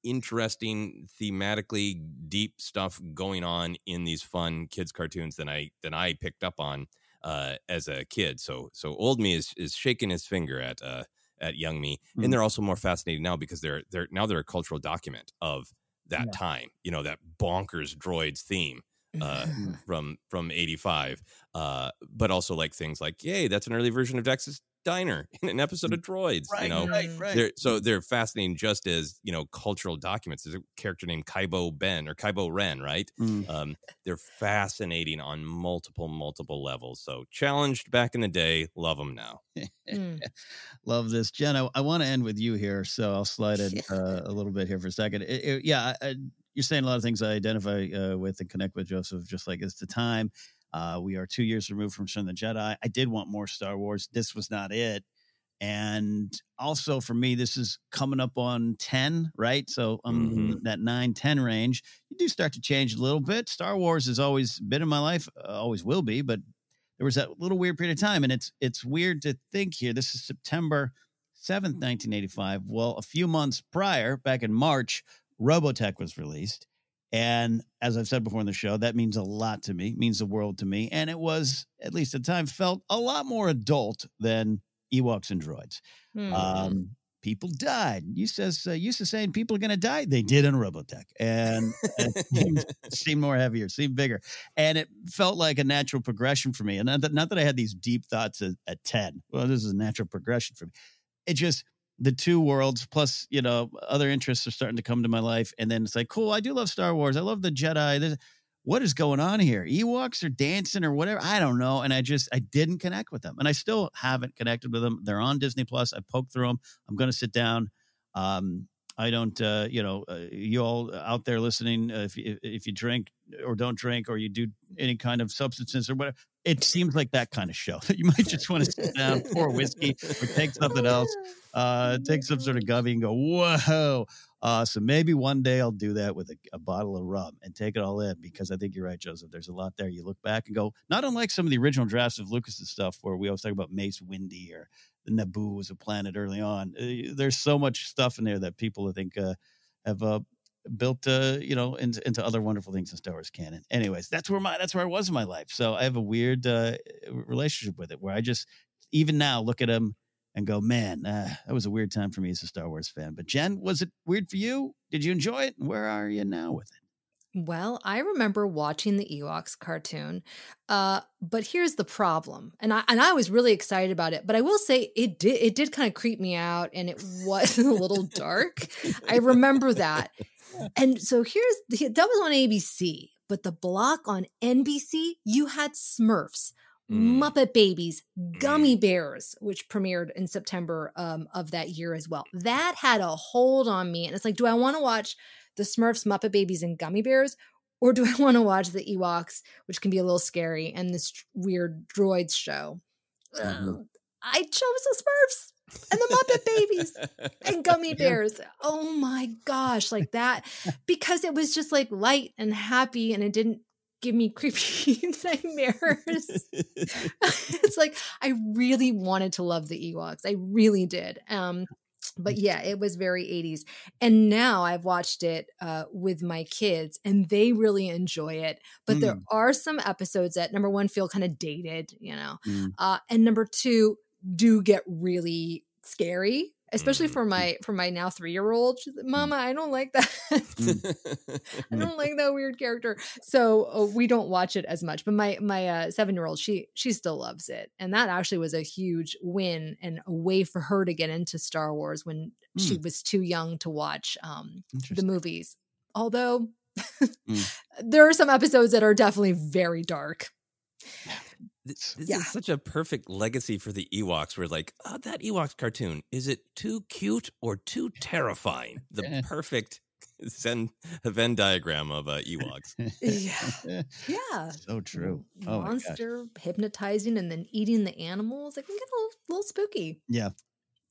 S6: interesting, thematically deep stuff going on in these fun kids cartoons than I than I picked up on uh, as a kid. So so old me is is shaking his finger at uh, at young me,
S5: Mm.
S6: and they're also more fascinating now because they're they're now they're a cultural document of that
S5: Yeah.
S6: time. You know that bonkers droids theme uh, from from '85, uh, but also like things like, "Yay, that's an early version of Dex's Diner in an episode of Droids."
S5: Right,
S6: you know,
S5: right, right.
S6: they're, so they're fascinating just as you know cultural documents. There's a character named Kybo Ben or Kybo Ren, right?
S5: Mm.
S6: Um, they're fascinating on multiple multiple levels. So challenged back in the day, love them now.
S7: Mm.
S5: Love this, Jen. I, I want to end with you here, so I'll slide it uh, a little bit here for a second. It- it- yeah, I, I- you're saying a lot of things I identify uh, with and connect with, Joseph. Just like it's the time. Uh, we are two years removed from Return of the Jedi. I did want more Star Wars. This was not it. And also for me, this is coming up on 10, right? So um,
S6: Mhm.
S5: that 9, 10 range. You do start to change a little bit. Star Wars has always been in my life, uh, always will be, but there was that little weird period of time. And it's it's weird to think here. This is September 7th, 1985. Well, a few months prior, back in March, Robotech was released. And as I've said before in the show, that means a lot to me, means the world to me. And it was, at least at the time, felt a lot more adult than Ewoks and droids.
S7: Hmm.
S5: Um, people died. You says uh, used to saying people are going to die. They did in Robotech, and seemed, seemed more heavier, seemed bigger, and it felt like a natural progression for me. And not that, not that I had these deep thoughts at, at ten. Well, this is a natural progression for me. It just the two worlds plus you know other interests are starting to come to my life, and then it's like cool. I do love Star Wars. I love the Jedi. There's, what is going on here? Ewoks are dancing or whatever. I don't know. And I just I didn't connect with them, and I still haven't connected with them. They're on Disney Plus. I poked through them. I'm going to sit down. Um, I don't, uh, you know, uh, you all out there listening, uh, if if you drink or don't drink, or you do any kind of substances or whatever, it seems like that kind of show that you might just want to sit down, pour whiskey, or take something else, uh, take some sort of gummy and go, whoa. Uh, so maybe one day I'll do that with a, a bottle of rum and take it all in because I think you're right, Joseph. There's a lot there. You look back and go, not unlike some of the original drafts of Lucas's stuff where we always talk about Mace Windy or the Naboo was a planet early on. Uh, there's so much stuff in there that people I think uh, have uh, built, uh, you know, into, into other wonderful things in Star Wars canon. Anyways, that's where my that's where I was in my life. So I have a weird uh, relationship with it where I just even now look at him and go, man, uh, that was a weird time for me as a Star Wars fan. But Jen, was it weird for you? Did you enjoy it? Where are you now with it?
S7: Well, I remember watching the Ewoks cartoon, uh, but here's the problem, and I and I was really excited about it. But I will say it did it did kind of creep me out, and it was a little dark. I remember that, and so here's the, that was on ABC, but the block on NBC you had Smurfs. Muppet Babies, Gummi Bears, which premiered in September um, of that year as well. That had a hold on me. And it's like, do I want to watch the Smurfs, Muppet Babies, and Gummi Bears? Or do I want to watch the Ewoks, which can be a little scary, and this weird droids show? Ugh, I chose the Smurfs and the Muppet Babies and Gummi Bears. Oh my gosh, like that. Because it was just like light and happy and it didn't give me creepy nightmares. it's like I really wanted to love the Ewoks. I really did. Um but yeah, it was very 80s. And now I've watched it uh, with my kids and they really enjoy it. But there
S5: Mm.
S7: are some episodes that, number one, feel kind of dated, you know,
S5: Mm.
S7: uh, and number two, do get really scary. Especially
S6: Mm.
S7: for my for my now three year old, Mama, I don't like that. I don't like that weird character. So uh, we don't watch it as much. But my my uh, seven year old, she she still loves it, and that actually was a huge win and a way for her to get into Star Wars when she was too young to watch um, the movies. Although there are some episodes that are definitely very dark.
S6: This, this
S7: Yeah.
S6: is such a perfect legacy for the Ewoks. Where like, oh, that Ewoks cartoon is it too cute or too terrifying? The perfect Send a Venn diagram of uh, Ewoks.
S7: yeah. Yeah.
S5: So true. Oh.
S7: Monster hypnotizing and then eating the animals. Like, we get a little, little spooky.
S5: Yeah.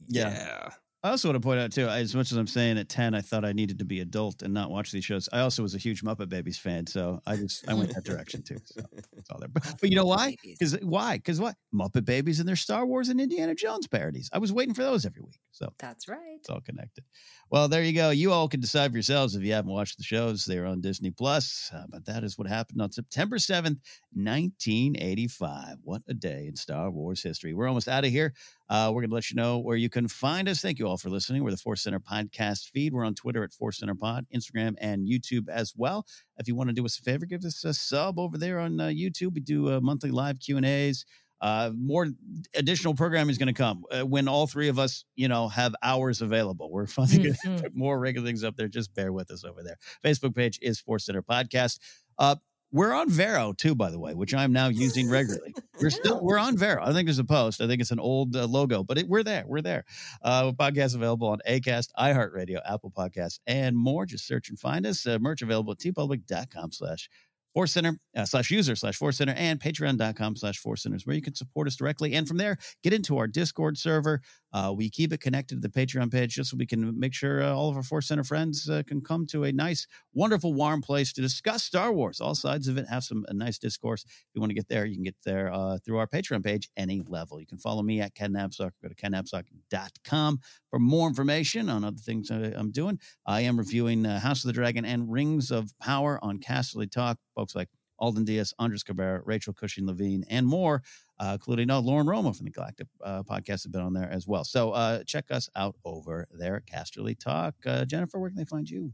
S5: Yeah. I also want to point out too, as much as I'm saying at 10, I thought I needed to be adult and not watch these shows. I also was a huge Muppet Babies fan, so I just I went that direction too. So it's all there. But, but you know why? Because why? Because what? Muppet Babies and their Star Wars and Indiana Jones parodies. I was waiting for those every week. So
S7: That's right.
S5: it's all connected. Well, there you go. You all can decide for yourselves if you haven't watched the shows. They're on Disney Plus. Uh, but that is what happened on September 7th, 1985. What a day in Star Wars history. We're almost out of here. Uh, we're going to let you know where you can find us. Thank you all for listening. We're the Force Center podcast feed. We're on Twitter at Force Center Pod, Instagram, and YouTube as well. If you want to do us a favor, give us a sub over there on uh, YouTube. We do uh, monthly live Q and A's. Uh, more additional programming is going to come uh, when all three of us, you know, have hours available. We're finally going to
S7: Mhm.
S5: put more regular things up there. Just bear with us over there. Facebook page is Force Center Podcast. Uh, we're on Vero too, by the way, which I'm now using regularly. We're still we're on Vero. I think there's a post. I think it's an old uh, logo, but it, we're there. We're there. Uh, podcast available on Acast, iHeartRadio, Apple Podcasts, and more. Just search and find us. Uh, merch available at teepublic.com slash Force Center uh, slash user slash Force Center and patreon.com slash Force Centers, where you can support us directly. And from there, get into our Discord server. Uh, we keep it connected to the Patreon page just so we can make sure uh, all of our Force Center friends uh, can come to a nice, wonderful, warm place to discuss Star Wars, all sides of it, have some a nice discourse. If you want to get there, you can get there uh, through our Patreon page, any level. You can follow me at Ken Napzok. Go to kennapzok.com for more information on other things I- I'm doing. I am reviewing uh, House of the Dragon and Rings of Power on Casterly Talk. Folks like Alden Diaz, Andres Cabrera, Rachel Cushing Levine, and more, uh, including uh, Lauren Roma from the Galactic uh, podcast, has been on there as well. So uh, check us out over there Casterly Talk. Uh, Jennifer, where can they find you?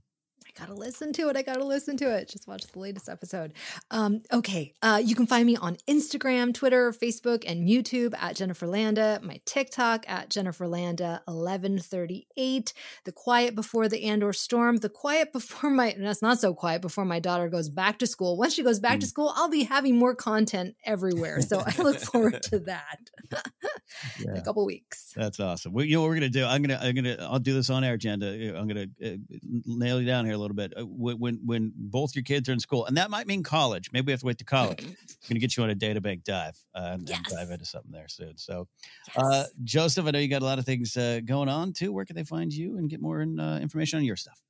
S7: Gotta listen to it. I gotta listen to it. Just watch the latest episode. Um, okay. Uh, you can find me on Instagram, Twitter, Facebook, and YouTube at Jennifer Landa. My TikTok at Jennifer Landa 1138. The quiet before the Andor storm. The quiet before my that's not so quiet before my daughter goes back to school. Once she goes back to school, I'll be having more content everywhere. So I look forward to that in a couple weeks.
S5: That's awesome. Well, you know what we're gonna do? I'm gonna, I'm gonna, I'll do this on our agenda. I'm gonna uh, nail you down here a little bit. Uh, when, when, when both your kids are in school, and that might mean college. Maybe we have to wait to college. I'm gonna get you on a databank dive uh, and, and dive into something there soon. So, uh, Joseph, I know you got a lot of things uh, going on too. Where can they find you and get more in, uh, information on your stuff?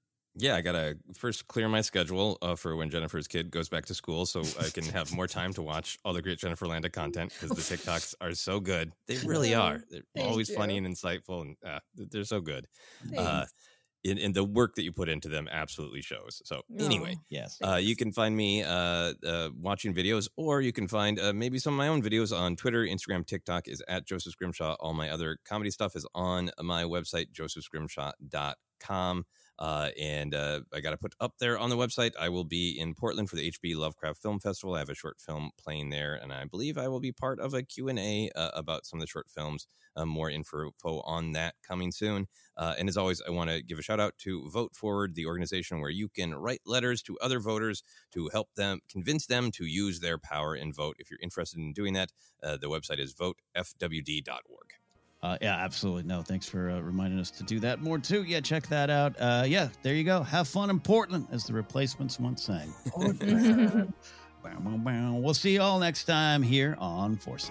S6: Yeah, I gotta first clear my schedule uh, for when Jennifer's kid goes back to school, so I can have more time to watch all the great Jennifer Landa content because the TikToks are so good. They really are. They're
S9: Thank
S6: always funny and insightful, and uh, they're so good. Uh,
S9: Thanks.
S6: in, in the work that you put into them absolutely shows. So anyway,
S5: Oh, yes,
S6: uh, you can find me uh, uh, watching videos, or you can find uh, maybe some of my own videos on Twitter, Instagram, TikTok is at Joseph Scrimshaw. All my other comedy stuff is on my website, josephscrimshaw.com. Uh, and uh, I got to put up there on the website. I will be in Portland for the HP Lovecraft Film Festival. I have a short film playing there, and I believe I will be part of a Q&A uh, about some of the short films. Uh, more info on that coming soon. Uh, and as always, I want to give a shout out to Vote Forward, the organization where you can write letters to other voters to help them convince them to use their power and vote. If you're interested in doing that, uh, the website is votefwd.org.
S5: Uh, yeah, absolutely. No, thanks for uh, reminding us to do that more too. Yeah, check that out. Uh, yeah, there you go. Have fun in Portland, as the replacements once sang. We'll see you all next time here on Force